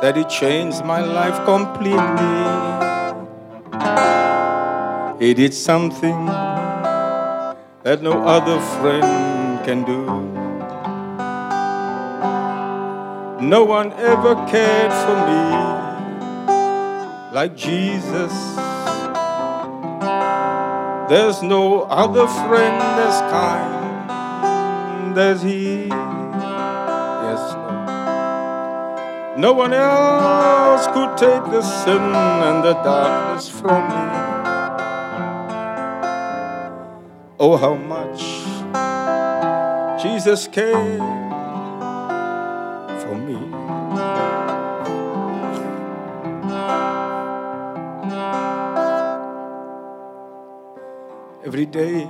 that he changed my life completely. He did something that no other friend can do. No one ever cared for me like Jesus. There's no other friend as kind as He. Yes, Lord. No one else could take the sin and the darkness from me. Oh, how much Jesus cared for me. Every day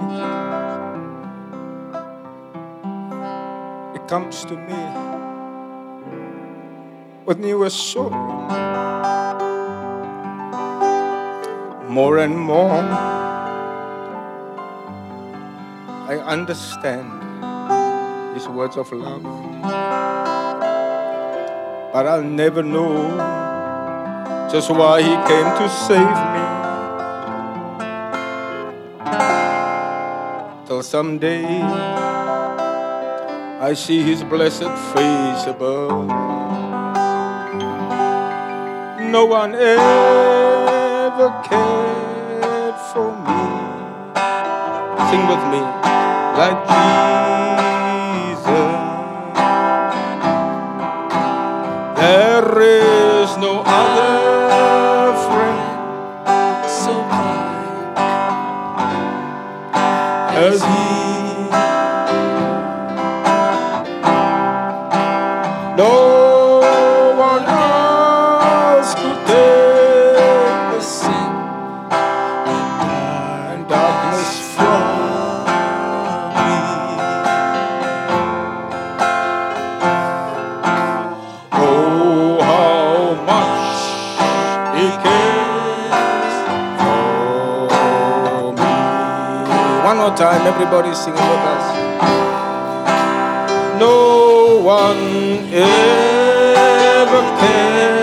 it comes to me with new assurance. More and more I understand his words of love. But I'll never know just why he came to save me. Till someday I see his blessed face above. No one ever cared for me. Sing with me like Jesus. Everybody singing with us. No one ever cared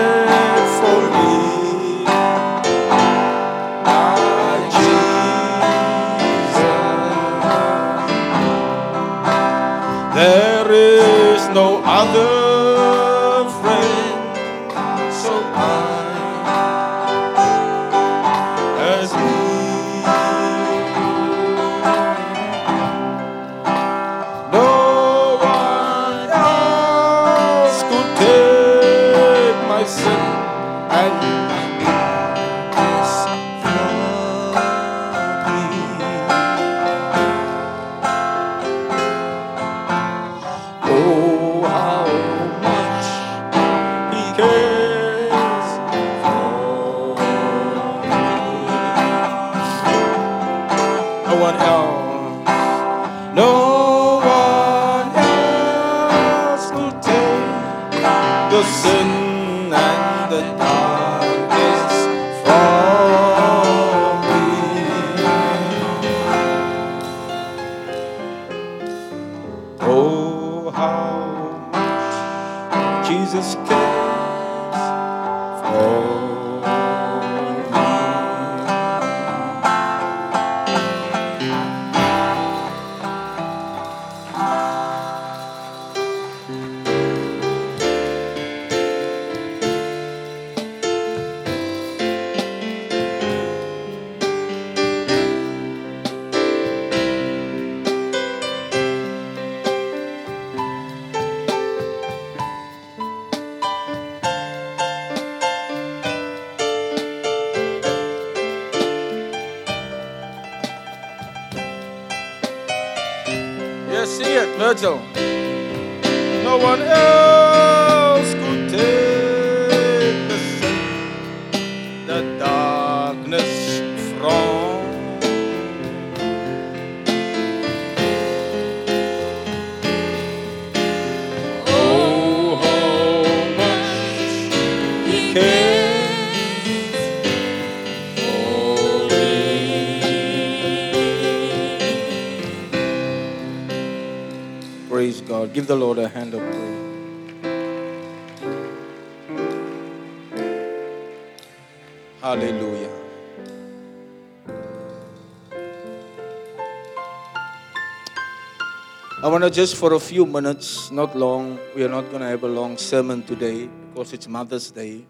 to just for a few minutes, not long, we are not going to have a long sermon today because it's Mother's Day.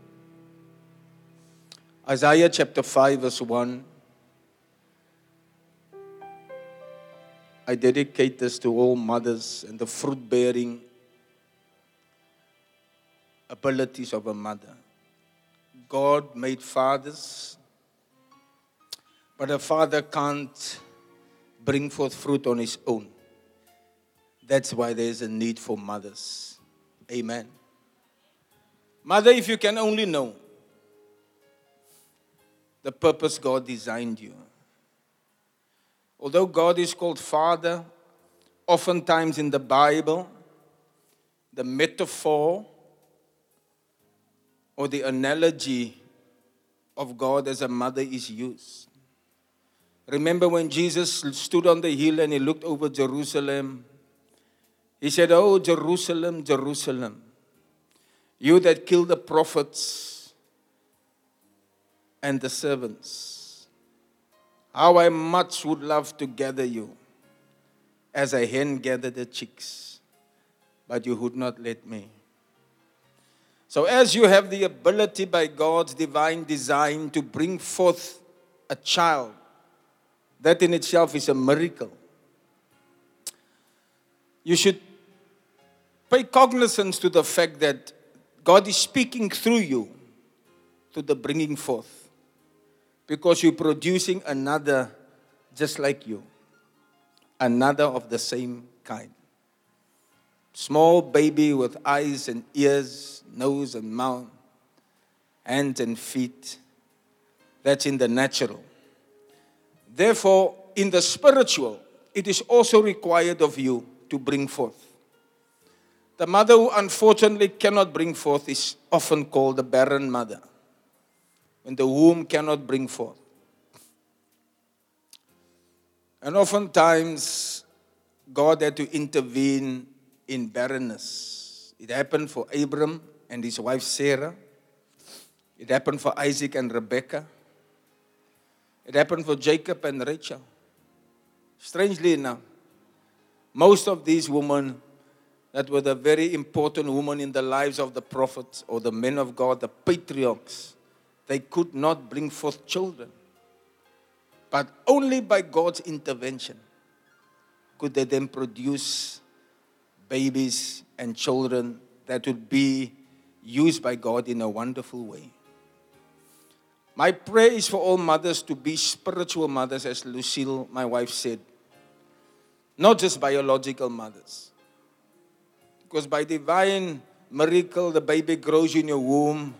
Isaiah chapter 5, verse 1. I dedicate this to all mothers and the fruit bearing abilities of a mother. God made fathers, but a father can't bring forth fruit on his own. That's why there's a need for mothers. Amen. Mother, if you can only know the purpose God designed you. Although God is called Father, oftentimes in the Bible, the metaphor or the analogy of God as a mother is used. Remember when Jesus stood on the hill and he looked over Jerusalem? He said, Oh, Jerusalem, Jerusalem, you that kill the prophets and the servants, how I much would love to gather you as a hen gathered the chicks, but you would not let me. So, as you have the ability by God's divine design to bring forth a child, that in itself is a miracle. You should pay cognizance to the fact that God is speaking through you to the bringing forth because you're producing another just like you, another of the same kind. Small baby with eyes and ears, nose and mouth, hands and feet. That's in the natural. Therefore, in the spiritual, it is also required of you to bring forth. The mother who unfortunately cannot bring forth is often called the barren mother, when the womb cannot bring forth. And oftentimes, God had to intervene in barrenness. It happened for Abram and his wife Sarah. It happened for Isaac and Rebekah. It happened for Jacob and Rachel. Strangely enough, most of these women that were the very important women in the lives of the prophets or the men of God, the patriarchs, they could not bring forth children. But only by God's intervention could they then produce babies and children that would be used by God in a wonderful way. My prayer is for all mothers to be spiritual mothers, as Lucille, my wife, said. Not just biological mothers. Because by divine miracle, the baby grows in your womb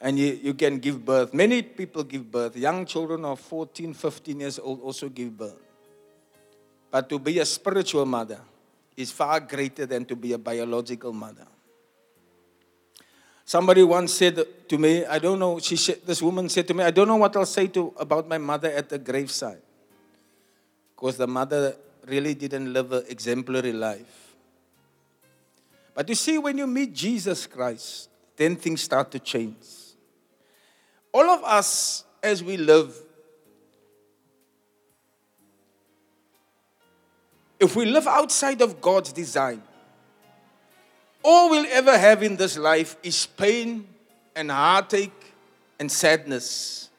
and you, you can give birth. Many people give birth. Young children of 14, 15 years old also give birth. But to be a spiritual mother is far greater than to be a biological mother. Somebody once said to me, I don't know, she said, this woman said to me, I don't know what I'll say to, about my mother at the graveside. Because the mother really didn't live an exemplary life. But you see, when you meet Jesus Christ, then things start to change. All of us, as we live, if we live outside of God's design, all we'll ever have in this life is pain and heartache and sadness.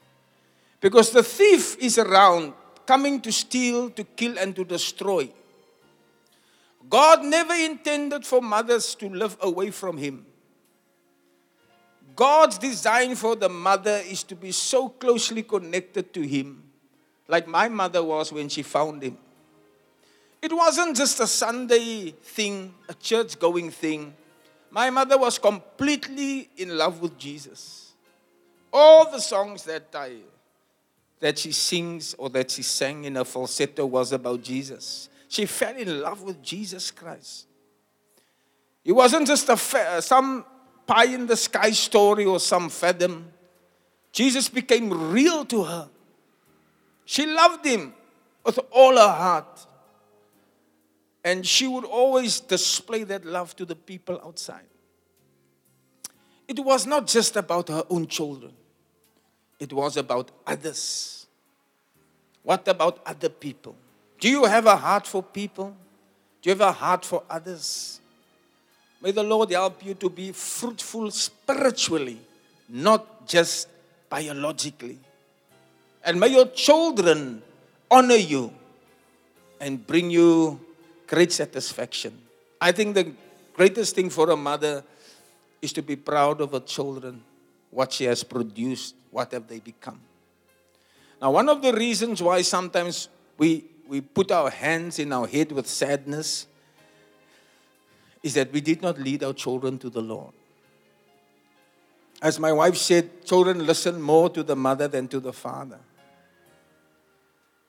Because the thief is around coming to steal, to kill, and to destroy. God never intended for mothers to live away from Him. God's design for the mother is to be so closely connected to Him, like my mother was when she found Him. It wasn't just a Sunday thing, a church going thing. My mother was completely in love with Jesus. All the songs that I that she sings or that she sang in a falsetto was about Jesus. She fell in love with Jesus Christ. It wasn't just a fa- uh, some pie in the sky story or some fathom. Jesus became real to her. She loved him with all her heart. And she would always display that love to the people outside. It was not just about her own children, it was about others. What about other people? Do you have a heart for people? Do you have a heart for others? May the Lord help you to be fruitful spiritually, not just biologically. And may your children honor you and bring you great satisfaction. I think the greatest thing for a mother is to be proud of her children, what she has produced, what have they become. Now, one of the reasons why sometimes we, we put our hands in our head with sadness is that we did not lead our children to the Lord. As my wife said, children listen more to the mother than to the father.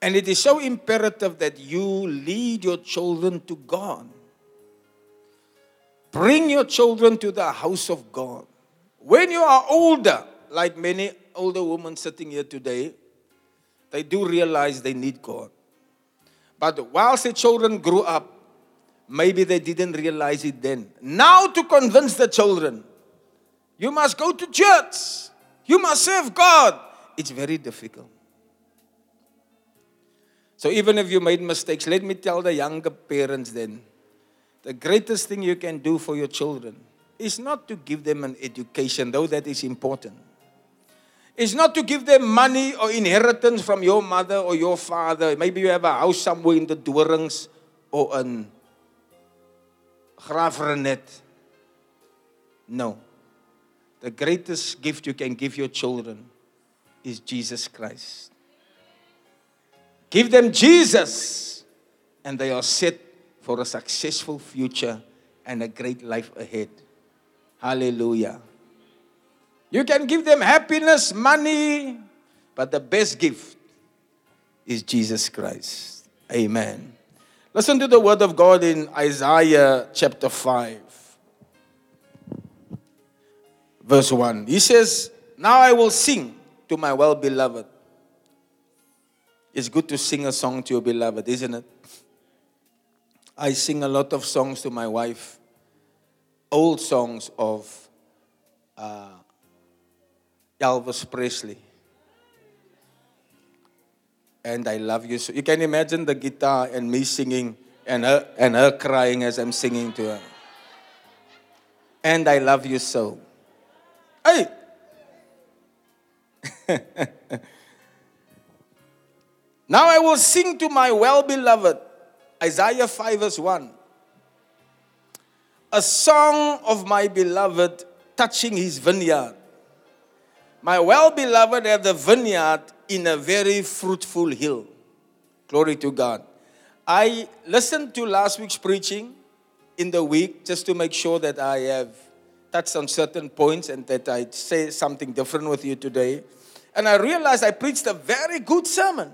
And it is so imperative that you lead your children to God. Bring your children to the house of God. When you are older, like many older women sitting here today, they do realize they need God. But whilst the children grew up, maybe they didn't realize it then. Now, to convince the children, you must go to church, you must serve God, it's very difficult. So, even if you made mistakes, let me tell the younger parents then the greatest thing you can do for your children is not to give them an education, though that is important. It's not to give them money or inheritance from your mother or your father. Maybe you have a house somewhere in the Dorings or in Graaff-Reinet. No. The greatest gift you can give your children is Jesus Christ. Give them Jesus, and they are set for a successful future and a great life ahead. Hallelujah. You can give them happiness, money, but the best gift is Jesus Christ. Amen. Listen to the word of God in Isaiah chapter 5, verse 1. He says, Now I will sing to my well beloved. It's good to sing a song to your beloved, isn't it? I sing a lot of songs to my wife, old songs of uh, Elvis Presley. And I love you so. You can imagine the guitar and me singing and her, and her crying as I'm singing to her. And I love you so. Hey! <laughs> now I will sing to my well beloved. Isaiah 5 verse 1. A song of my beloved touching his vineyard. My well beloved have the vineyard in a very fruitful hill. Glory to God. I listened to last week's preaching in the week just to make sure that I have touched on certain points and that I say something different with you today. And I realized I preached a very good sermon.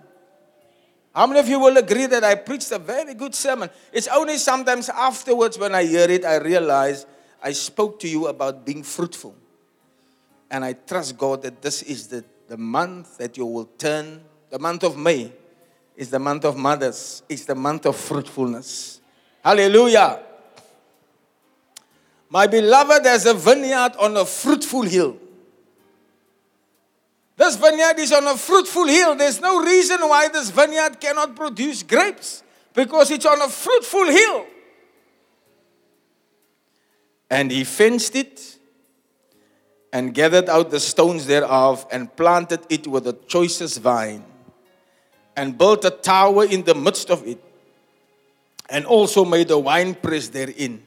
How many of you will agree that I preached a very good sermon? It's only sometimes afterwards when I hear it, I realize I spoke to you about being fruitful. And I trust God that this is the, the month that you will turn, the month of May is the month of mothers, it's the month of fruitfulness. Hallelujah. My beloved there's a vineyard on a fruitful hill. This vineyard is on a fruitful hill. There's no reason why this vineyard cannot produce grapes because it's on a fruitful hill. And he fenced it and gathered out the stones thereof and planted it with the choicest vine and built a tower in the midst of it and also made a winepress therein.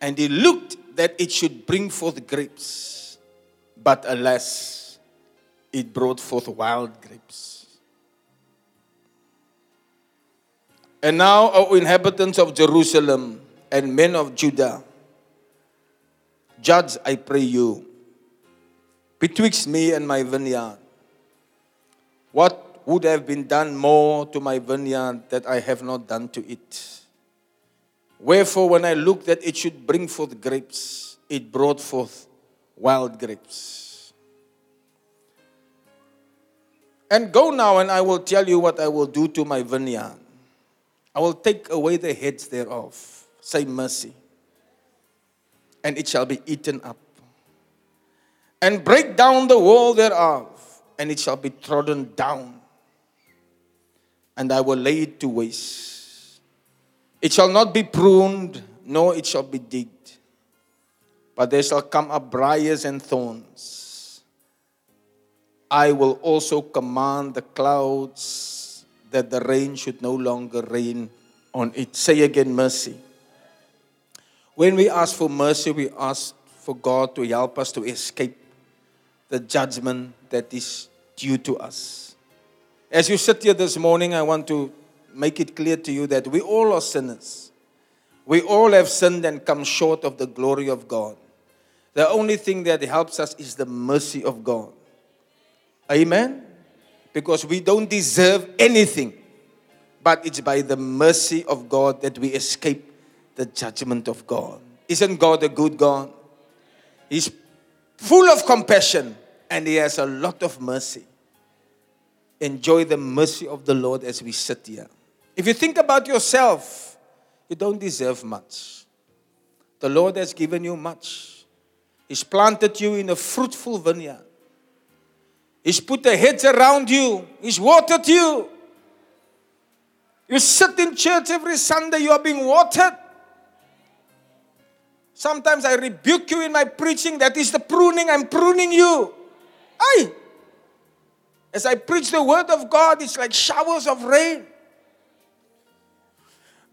And he looked that it should bring forth grapes, but alas, it brought forth wild grapes. And now, O inhabitants of Jerusalem and men of Judah, judge, I pray you, betwixt me and my vineyard. What would have been done more to my vineyard that I have not done to it? Wherefore, when I looked that it should bring forth grapes, it brought forth wild grapes. And go now, and I will tell you what I will do to my vineyard. I will take away the heads thereof, say mercy, and it shall be eaten up. And break down the wall thereof, and it shall be trodden down. And I will lay it to waste. It shall not be pruned, nor it shall be digged. But there shall come up briars and thorns. I will also command the clouds that the rain should no longer rain on it. Say again, mercy. When we ask for mercy, we ask for God to help us to escape the judgment that is due to us. As you sit here this morning, I want to make it clear to you that we all are sinners. We all have sinned and come short of the glory of God. The only thing that helps us is the mercy of God. Amen? Because we don't deserve anything, but it's by the mercy of God that we escape the judgment of God. Isn't God a good God? He's full of compassion and He has a lot of mercy. Enjoy the mercy of the Lord as we sit here. If you think about yourself, you don't deserve much. The Lord has given you much. He's planted you in a fruitful vineyard. He's put a hedge around you. He's watered you. You sit in church every Sunday, you are being watered. Sometimes I rebuke you in my preaching. That is the pruning. I'm pruning you. Aye. As I preach the word of God, it's like showers of rain.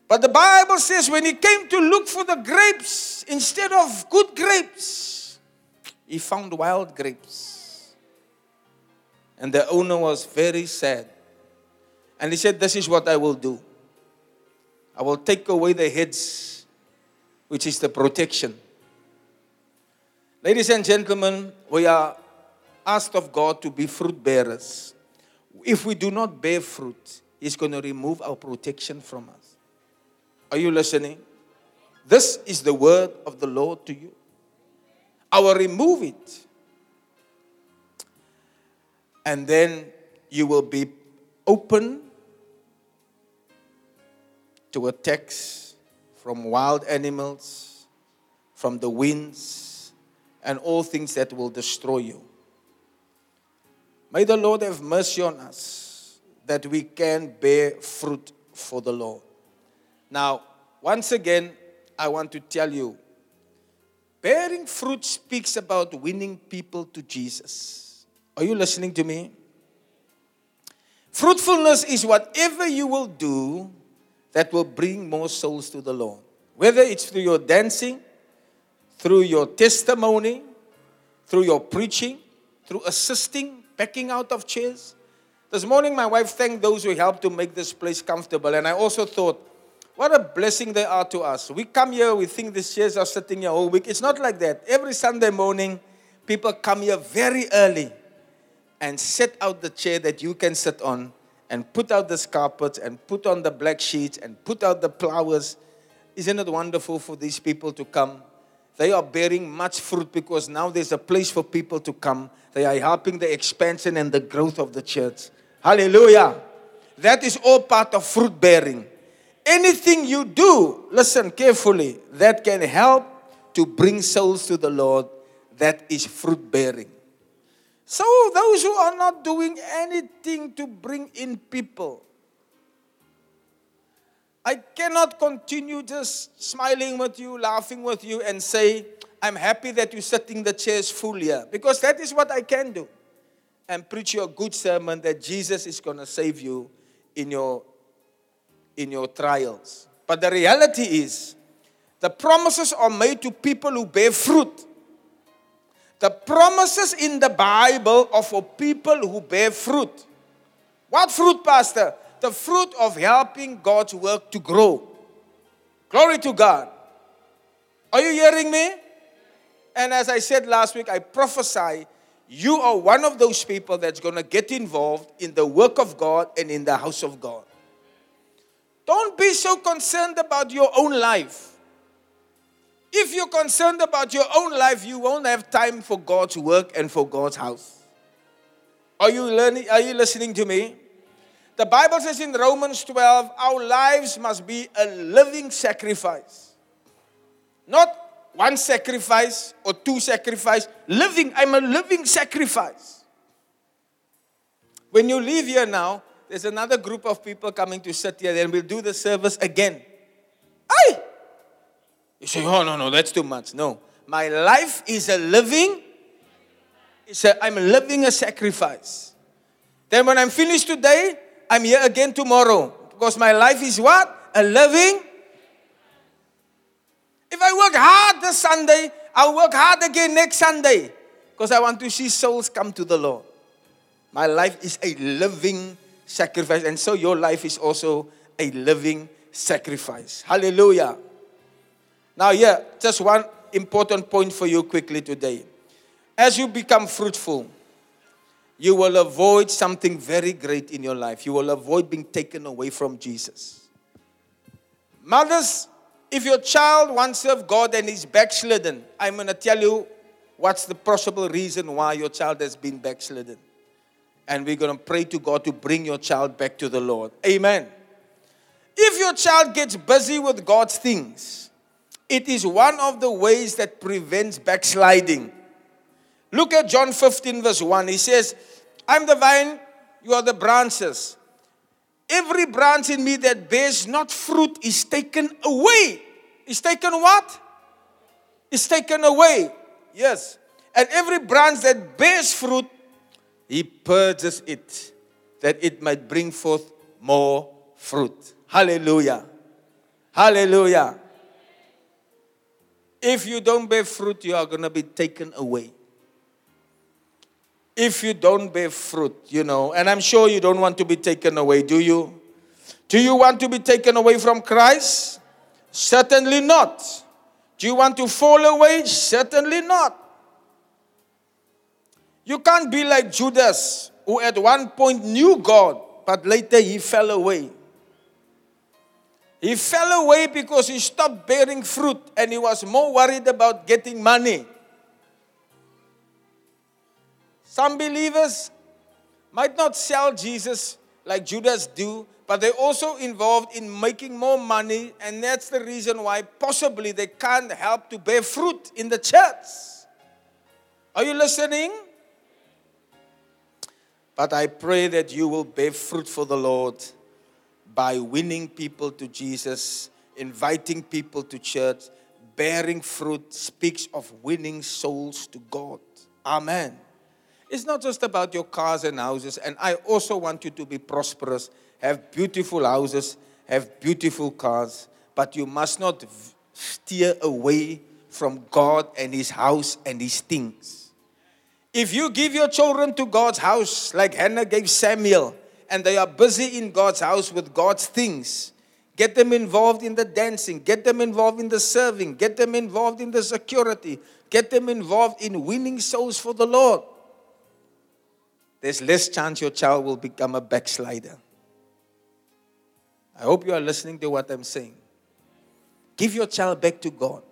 But the Bible says when he came to look for the grapes, instead of good grapes, he found wild grapes. And the owner was very sad. And he said, This is what I will do I will take away the heads, which is the protection. Ladies and gentlemen, we are asked of God to be fruit bearers. If we do not bear fruit, He's going to remove our protection from us. Are you listening? This is the word of the Lord to you. I will remove it. And then you will be open to attacks from wild animals, from the winds, and all things that will destroy you. May the Lord have mercy on us that we can bear fruit for the Lord. Now, once again, I want to tell you bearing fruit speaks about winning people to Jesus. Are you listening to me? Fruitfulness is whatever you will do that will bring more souls to the Lord. Whether it's through your dancing, through your testimony, through your preaching, through assisting, packing out of chairs. This morning, my wife thanked those who helped to make this place comfortable. And I also thought, what a blessing they are to us. We come here, we think these chairs are sitting here all week. It's not like that. Every Sunday morning, people come here very early and set out the chair that you can sit on and put out the carpets and put on the black sheets and put out the flowers. Isn't it wonderful for these people to come? They are bearing much fruit because now there's a place for people to come. They are helping the expansion and the growth of the church. Hallelujah. That is all part of fruit bearing. Anything you do, listen carefully, that can help to bring souls to the Lord, that is fruit bearing. So, those who are not doing anything to bring in people, I cannot continue just smiling with you, laughing with you, and say, I'm happy that you're sitting the chairs full here. Because that is what I can do. And preach you a good sermon that Jesus is going to save you in your, in your trials. But the reality is, the promises are made to people who bear fruit. The promises in the Bible are for people who bear fruit. What fruit, Pastor? the fruit of helping God's work to grow. Glory to God. Are you hearing me? And as I said last week, I prophesy you are one of those people that's going to get involved in the work of God and in the house of God. Don't be so concerned about your own life. If you're concerned about your own life, you won't have time for God's work and for God's house. Are you learning? Are you listening to me? The Bible says in Romans 12, our lives must be a living sacrifice. Not one sacrifice or two sacrifice. Living, I'm a living sacrifice. When you leave here now, there's another group of people coming to sit here, then we'll do the service again. Aye! You say, oh, no, no, that's too much. No. My life is a living, it's a, I'm living a sacrifice. Then when I'm finished today, I'm here again tomorrow. Because my life is what? A living. If I work hard this Sunday, I'll work hard again next Sunday. Because I want to see souls come to the Lord. My life is a living sacrifice. And so your life is also a living sacrifice. Hallelujah. Now, yeah, just one important point for you quickly today. As you become fruitful, you will avoid something very great in your life. You will avoid being taken away from Jesus. Mothers, if your child wants to serve God and is backslidden, I'm going to tell you what's the possible reason why your child has been backslidden. And we're going to pray to God to bring your child back to the Lord. Amen. If your child gets busy with God's things, it is one of the ways that prevents backsliding. Look at John 15, verse 1. He says, I'm the vine, you are the branches. Every branch in me that bears not fruit is taken away. Is taken what? Is taken away. Yes. And every branch that bears fruit, he purges it, that it might bring forth more fruit. Hallelujah. Hallelujah. If you don't bear fruit, you are going to be taken away. If you don't bear fruit, you know, and I'm sure you don't want to be taken away, do you? Do you want to be taken away from Christ? Certainly not. Do you want to fall away? Certainly not. You can't be like Judas, who at one point knew God, but later he fell away. He fell away because he stopped bearing fruit and he was more worried about getting money. Some believers might not sell Jesus like Judas do, but they're also involved in making more money, and that's the reason why possibly they can't help to bear fruit in the church. Are you listening? But I pray that you will bear fruit for the Lord by winning people to Jesus, inviting people to church. Bearing fruit speaks of winning souls to God. Amen. It's not just about your cars and houses, and I also want you to be prosperous, have beautiful houses, have beautiful cars, but you must not steer away from God and His house and His things. If you give your children to God's house, like Hannah gave Samuel, and they are busy in God's house with God's things, get them involved in the dancing, get them involved in the serving, get them involved in the security, get them involved in winning souls for the Lord. There's less chance your child will become a backslider. I hope you are listening to what I'm saying. Give your child back to God.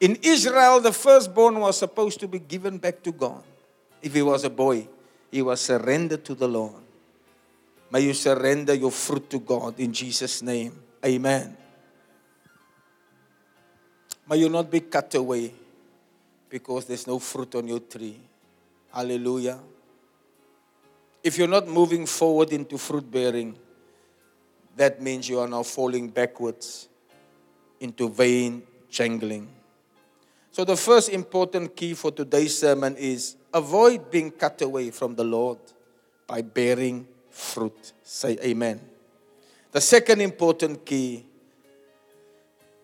In Israel, the firstborn was supposed to be given back to God. If he was a boy, he was surrendered to the Lord. May you surrender your fruit to God in Jesus' name. Amen. May you not be cut away because there's no fruit on your tree. Hallelujah. If you're not moving forward into fruit bearing, that means you are now falling backwards into vain jangling. So, the first important key for today's sermon is avoid being cut away from the Lord by bearing fruit. Say amen. The second important key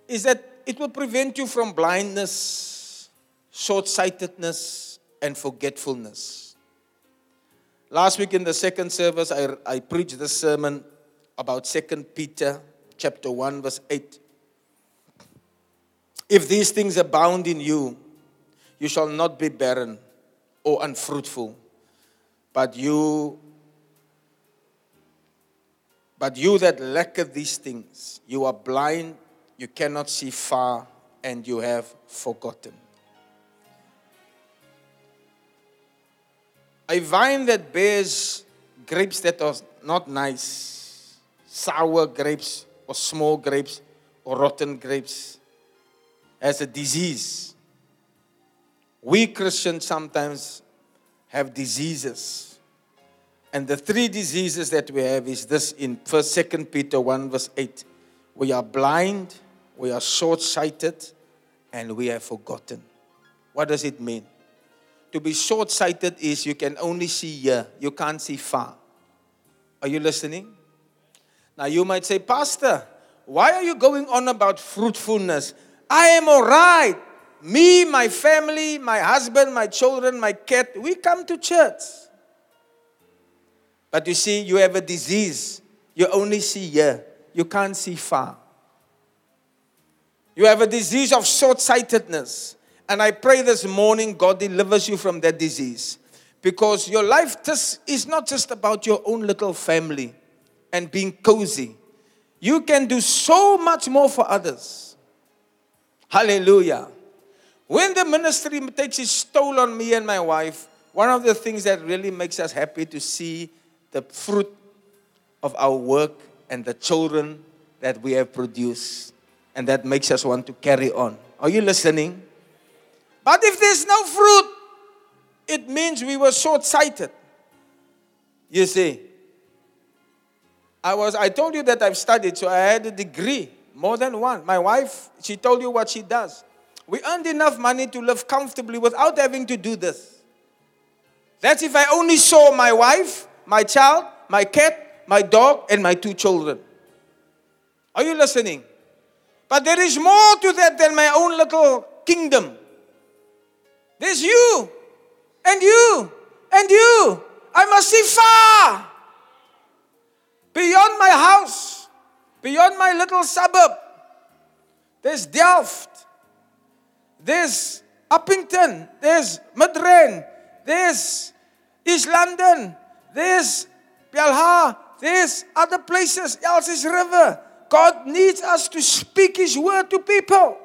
is that it will prevent you from blindness, short sightedness, and forgetfulness. Last week in the second service, I, I preached this sermon about 2 Peter chapter 1, verse 8. If these things abound in you, you shall not be barren or unfruitful, but you but you that lacketh these things, you are blind, you cannot see far, and you have forgotten. A vine that bears grapes that are not nice, sour grapes or small grapes or rotten grapes, has a disease. We Christians sometimes have diseases. And the three diseases that we have is this in 1st Second Peter 1 verse 8. We are blind, we are short-sighted, and we have forgotten. What does it mean? To be short-sighted is you can only see here, you can't see far. Are you listening? Now you might say, Pastor, why are you going on about fruitfulness? I am all right. Me, my family, my husband, my children, my cat, we come to church. But you see, you have a disease. You only see here, you can't see far. You have a disease of short sightedness. And I pray this morning God delivers you from that disease. Because your life just is not just about your own little family and being cozy. You can do so much more for others. Hallelujah. When the ministry takes its toll on me and my wife, one of the things that really makes us happy to see the fruit of our work and the children that we have produced. And that makes us want to carry on. Are you listening? But if there's no fruit, it means we were short sighted. You see, I was I told you that I've studied, so I had a degree, more than one. My wife, she told you what she does. We earned enough money to live comfortably without having to do this. That's if I only saw my wife, my child, my cat, my dog, and my two children. Are you listening? But there is more to that than my own little kingdom. There's you, and you, and you. I must see far beyond my house, beyond my little suburb. There's Delft, there's Upington, there's Midrain, there's East London, there's Belhar, there's other places, Elsies River. God needs us to speak His word to people.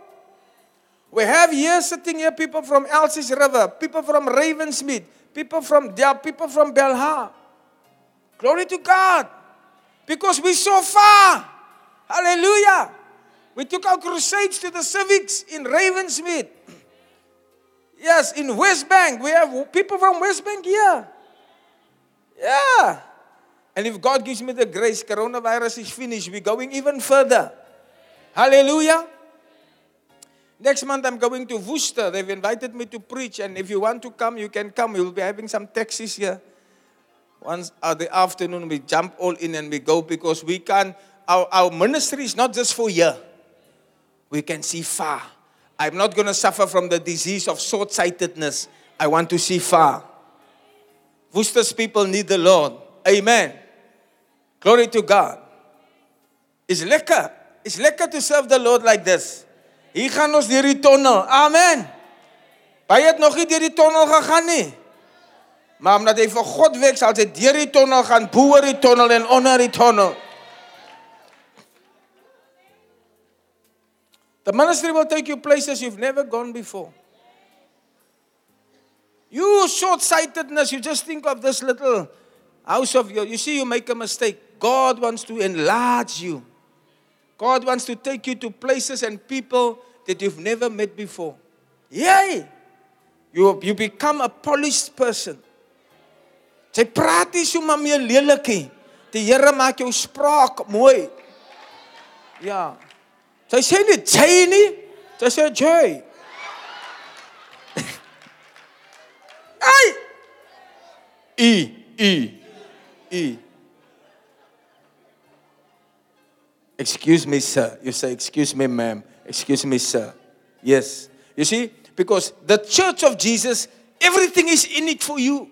We have here sitting here people from Elsies River, people from Ravensmead, people from Del, people from Belhar. Glory to God. Because we so far. Hallelujah. We took our crusades to the civics in Ravensmead. Yes, in West Bank. We have people from West Bank here. Yeah. And if God gives me the grace, coronavirus is finished, we're going even further. Hallelujah. Next month, I'm going to Worcester. They've invited me to preach, and if you want to come, you can come. We'll be having some taxis here. Once at the afternoon, we jump all in and we go because we can. Our, our ministry is not just for here. We can see far. I'm not going to suffer from the disease of short sightedness. I want to see far. Worcester's people need the Lord. Amen. Glory to God. It's lekker. It's lekker to serve the Lord like this. Hier gaan ons deur die tonnel. Amen. Baie het nog nie deur die tonnel gegaan nie. Maar omdat hy vir God werk, sal hy deur die tonnel gaan, bo oor die tonnel en onder die tonnel. The ministry will take you places you've never gone before. You short-sightedness, you just think of this little house of yours. You see, you make a mistake. God wants to enlarge you. God wants to take you to places and people that you've never met before. Yay! You, you become a polished person. Sy praat nie so maar meer lelik nie. Die Here maak jou spraak mooi. Ja. Sy sê nie jy nie. Sy sê jy. Ai! E e e Excuse me, sir. You say, Excuse me, ma'am. Excuse me, sir. Yes. You see, because the church of Jesus, everything is in it for you.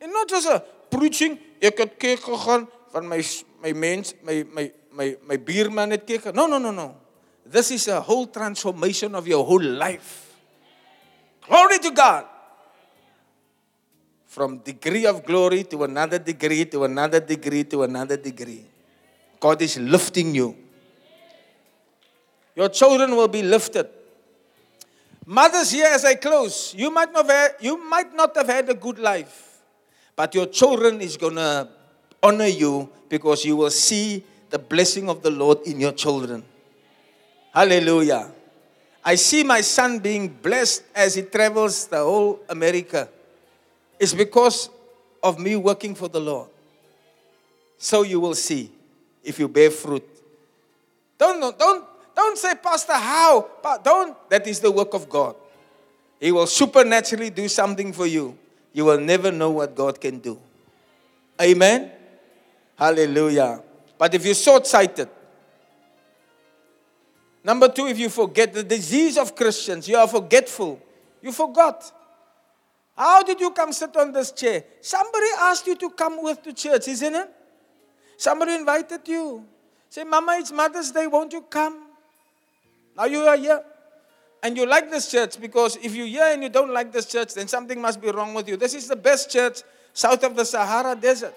En not just a preaching, ek het kerk gegaan van my my mens, my my my my buurman het kerk. No, no, no, no. This is a whole transformation of your whole life. Glory to God. From degree of glory to another degree to another degree to another degree. God is lifting you. Your children will be lifted. Mothers here as I close, you might not have, you might not have had a good life, but your children is to honor you because you will see the blessing of the Lord in your children. Hallelujah. I see my son being blessed as he travels the whole America. It's because of me working for the Lord. So you will see if you bear fruit. Don't, don't, don't say, Pastor, how? Pa- Don't. That is the work of God. He will supernaturally do something for you. You will never know what God can do. Amen. Hallelujah. But if you're short sighted, number two, if you forget the disease of Christians, you are forgetful. You forgot. How did you come sit on this chair? Somebody asked you to come with to church, isn't it? Somebody invited you. Say, Mama, it's Mother's Day, won't you come? Now you are here. And you like this church because if you're here and you don't like this church, then something must be wrong with you. This is the best church south of the Sahara Desert,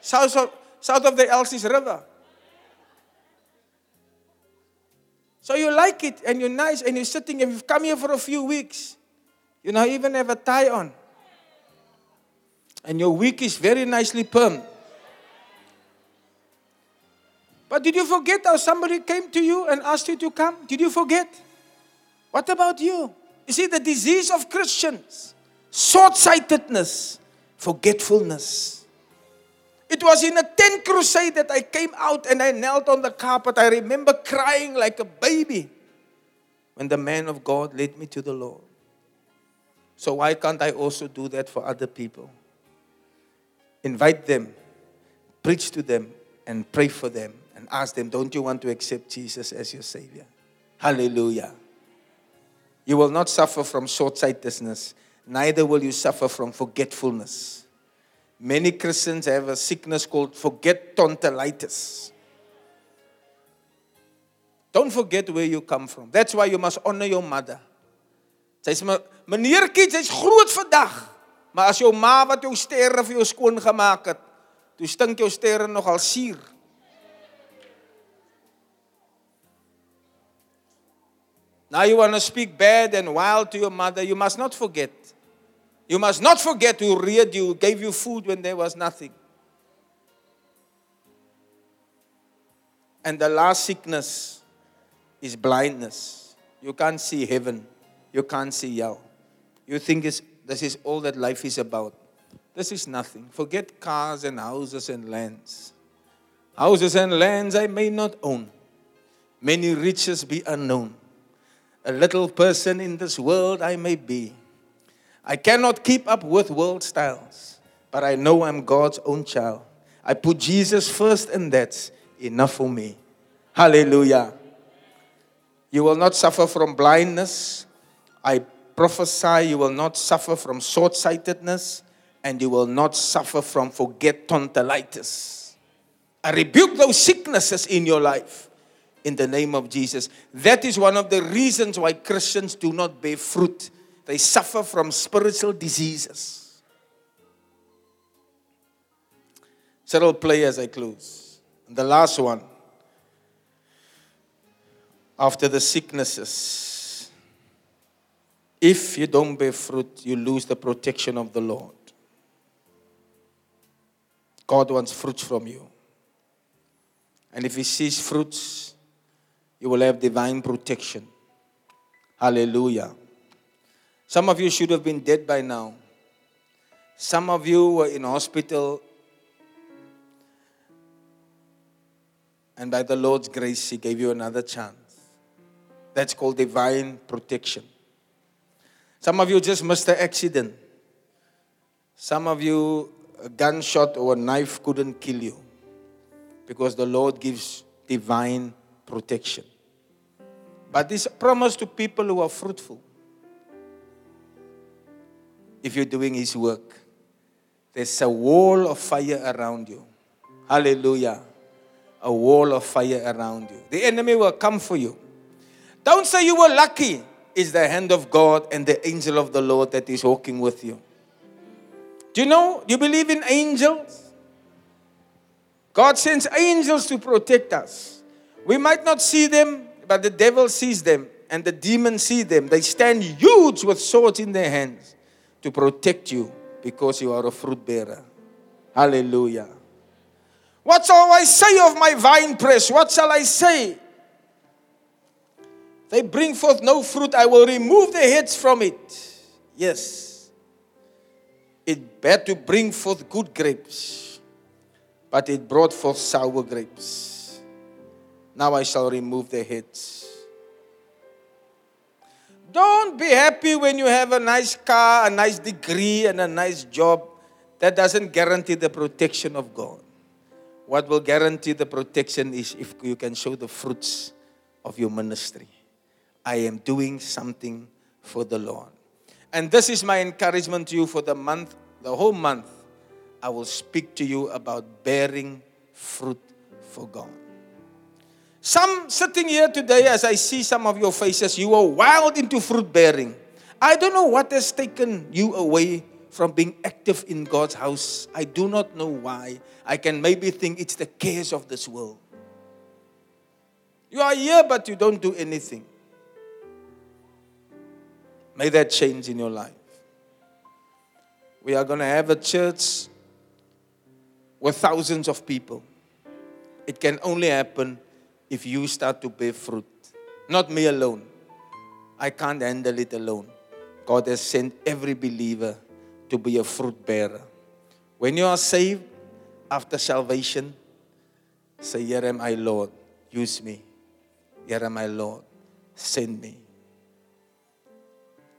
south of, south of the Elsies River. So you like it and you're nice and you're sitting and you've come here for a few weeks. You now even have a tie on. And your wig is very nicely permed. But did you forget how somebody came to you and asked you to come? Did you forget? What about you? You see, the disease of Christians short sightedness, forgetfulness. It was in a tent crusade that I came out and I knelt on the carpet. I remember crying like a baby when the man of God led me to the Lord. So, why can't I also do that for other people? Invite them, preach to them, and pray for them, and ask them, Don't you want to accept Jesus as your Savior? Hallelujah. You will not suffer from short sightedness, neither will you suffer from forgetfulness. Many Christians have a sickness called forget tonsillitis. Don't forget where you come from. That's why you must honor your mother. Sy sê meneertjie, jy's groot vandag. Maar as jou ma wat jou sterre vir jou skoon gemaak het, toe stink jou sterre nogal suur. Now you want to speak bad and wild to your mother, you must not forget. You must not forget who reared you, gave you food when there was nothing. And the last sickness is blindness. You can't see heaven. You can't see hell. You think this is all that life is about. This is nothing. Forget cars and houses and lands. Houses and lands I may not own. Many riches be unknown. A little person in this world I may be. I cannot keep up with world styles, but I know I'm God's own child. I put Jesus first, and that's enough for me. Hallelujah. You will not suffer from blindness. I prophesy you will not suffer from short sightedness, and you will not suffer from forget tonsillitis. I rebuke those sicknesses in your life in the name of Jesus. That is one of the reasons why Christians do not bear fruit. They suffer from spiritual diseases. Several play as I close. The last one. After the sicknesses, if you don't bear fruit, you lose the protection of the Lord. God wants fruit from you. And if He sees fruits, you will have divine protection. Hallelujah. Some of you should have been dead by now. Some of you were in hospital. And by the Lord's grace, He gave you another chance. That's called divine protection. Some of you just missed an accident. Some of you, a gunshot or a knife couldn't kill you because the Lord gives divine protection. But this promise to people who are fruitful. If you're doing His work, there's a wall of fire around you. Hallelujah. A wall of fire around you. The enemy will come for you. Don't say you were lucky. It's the hand of God and the angel of the Lord that is walking with you. Do you know? Do you believe in angels? God sends angels to protect us. We might not see them, but the devil sees them and the demons see them. They stand huge with swords in their hands to protect you because you are a fruit bearer. Hallelujah. What shall I say of my vine press? What shall I say? They bring forth no fruit. I will remove the heads from it. Yes. It bear to bring forth good grapes, but it brought forth sour grapes. Now I shall remove the heads. Don't be happy when you have a nice car, a nice degree, and a nice job. That doesn't guarantee the protection of God. What will guarantee the protection is if you can show the fruits of your ministry. I am doing something for the Lord. And this is my encouragement to you for the month, the whole month. I will speak to you about bearing fruit for God. Some sitting here today, as I see some of your faces, you are wild into fruit bearing. I don't know what has taken you away from being active in God's house. I do not know why. I can maybe think it's the cares of this world. You are here, but you don't do anything. May that change in your life. We are going to have a church with thousands of people. It can only happen if you start to bear fruit. Not me alone. I can't handle it alone. God has sent every believer to be a fruit bearer. When you are saved after salvation, say, Here am I, Lord. Use me. Here am I, Lord. Send me.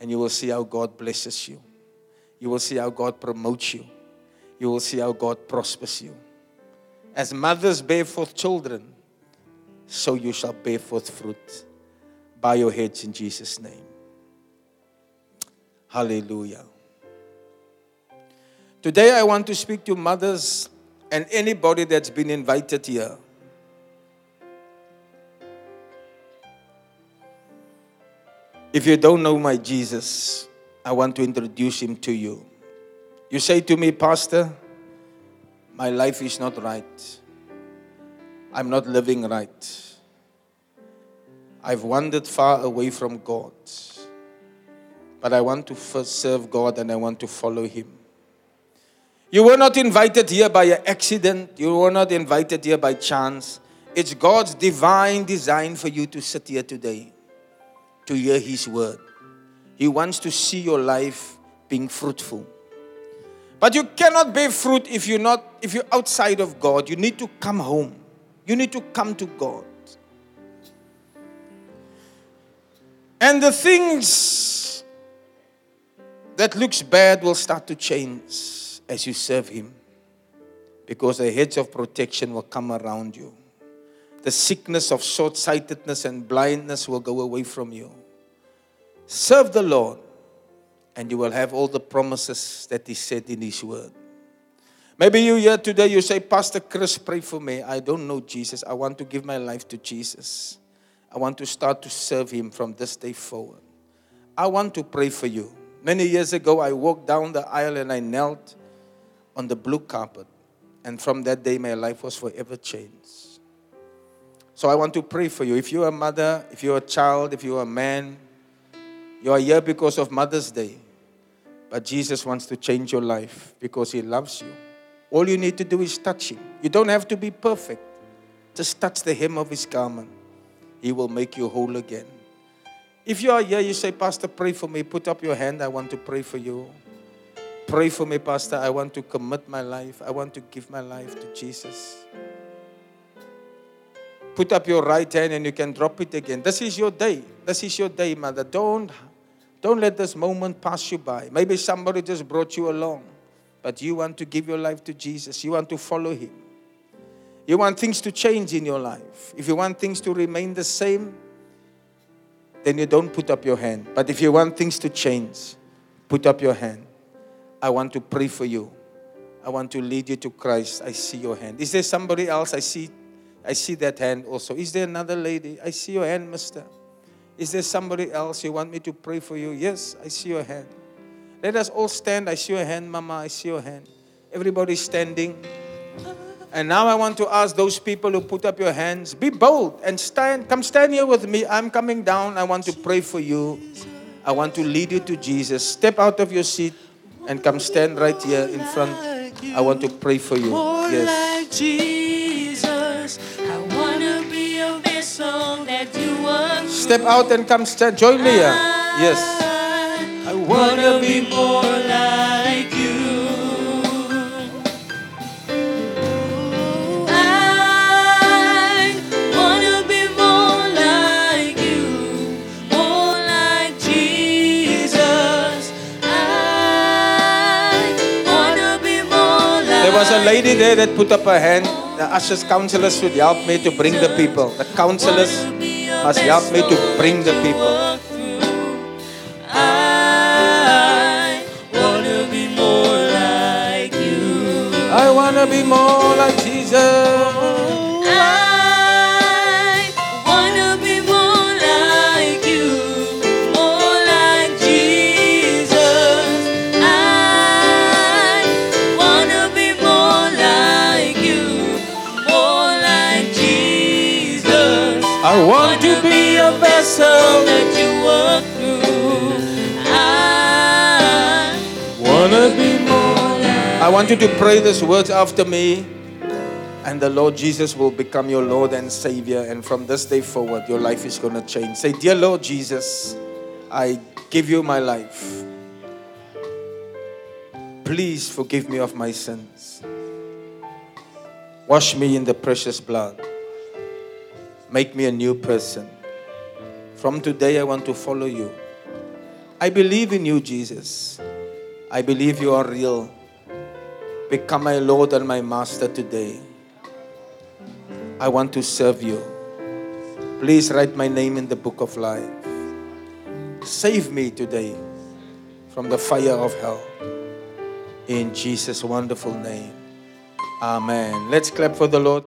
And you will see how God blesses you. You will see how God promotes you. You will see how God prospers you. As mothers bear forth children, so you shall bear forth fruit. Bow your heads in Jesus' name. Hallelujah. Today I want to speak to mothers and anybody that's been invited here. If you don't know my Jesus, I want to introduce him to you. You say to me, Pastor, my life is not right. I'm not living right. I've wandered far away from God. But I want to first serve God and I want to follow Him. You were not invited here by accident. You were not invited here by chance. It's God's divine design for you to sit here today, to hear His word. He wants to see your life being fruitful. But you cannot bear fruit if you're not if you're outside of God. You need to come home. You need to come to God. And the things that looks bad will start to change as you serve him. Because the hedge of protection will come around you. The sickness of short-sightedness and blindness will go away from you. Serve the Lord and you will have all the promises that he said in his word. Maybe you here today, you say, Pastor Chris, pray for me. I don't know Jesus. I want to give my life to Jesus. I want to start to serve him from this day forward. I want to pray for you. Many years ago, I walked down the aisle and I knelt on the blue carpet. And from that day, my life was forever changed. So I want to pray for you. If you're a mother, if you're a child, if you're a man, you are here because of Mother's Day. But Jesus wants to change your life because He loves you. All you need to do is touch Him. You don't have to be perfect. Just touch the hem of His garment. He will make you whole again. If you are here, you say, Pastor, pray for me. Put up your hand. I want to pray for you. Pray for me, Pastor. I want to commit my life. I want to give my life to Jesus. Put up your right hand and you can drop it again. This is your day. This is your day, mother. Don't, don't let this moment pass you by. Maybe somebody just brought you along, but you want to give your life to Jesus. You want to follow Him. You want things to change in your life. If you want things to remain the same, then you don't put up your hand. But if you want things to change, put up your hand. I want to pray for you. I want to lead you to Christ. I see your hand. Is there somebody else? I see I see that hand also. Is there another lady? I see your hand, mister. Is there somebody else you want me to pray for you? Yes, I see your hand. Let us all stand. I see your hand, Mama. I see your hand. Everybody standing. And now I want to ask those people who put up your hands, be bold and stand. Come stand here with me. I'm coming down. I want to pray for you. I want to lead you to Jesus. Step out of your seat and come stand right here in front. I want to pray for you. Yes. Jesus. I wanna be a vessel that you work Step out and come stand. Join me here. Yes. Wanna be more like you. I wanna be more like you, more like Jesus. I wanna be more like There was a lady there that put up her hand. The ushers, counselors should help me to bring the people. The counselors must help me to bring the people. Want to be more like Jesus. Want you to pray these words after me. And the Lord Jesus will become your Lord and Savior. And from this day forward, your life is going to change. Say, Dear Lord Jesus, I give you my life. Please forgive me of my sins. Wash me in the precious blood. Make me a new person. From today, I want to follow you. I believe in you, Jesus. I believe you are real. Become my Lord and my Master today. I want to serve you. Please write my name in the book of life. Save me today from the fire of hell. In Jesus' wonderful name. Amen. Let's clap for the Lord.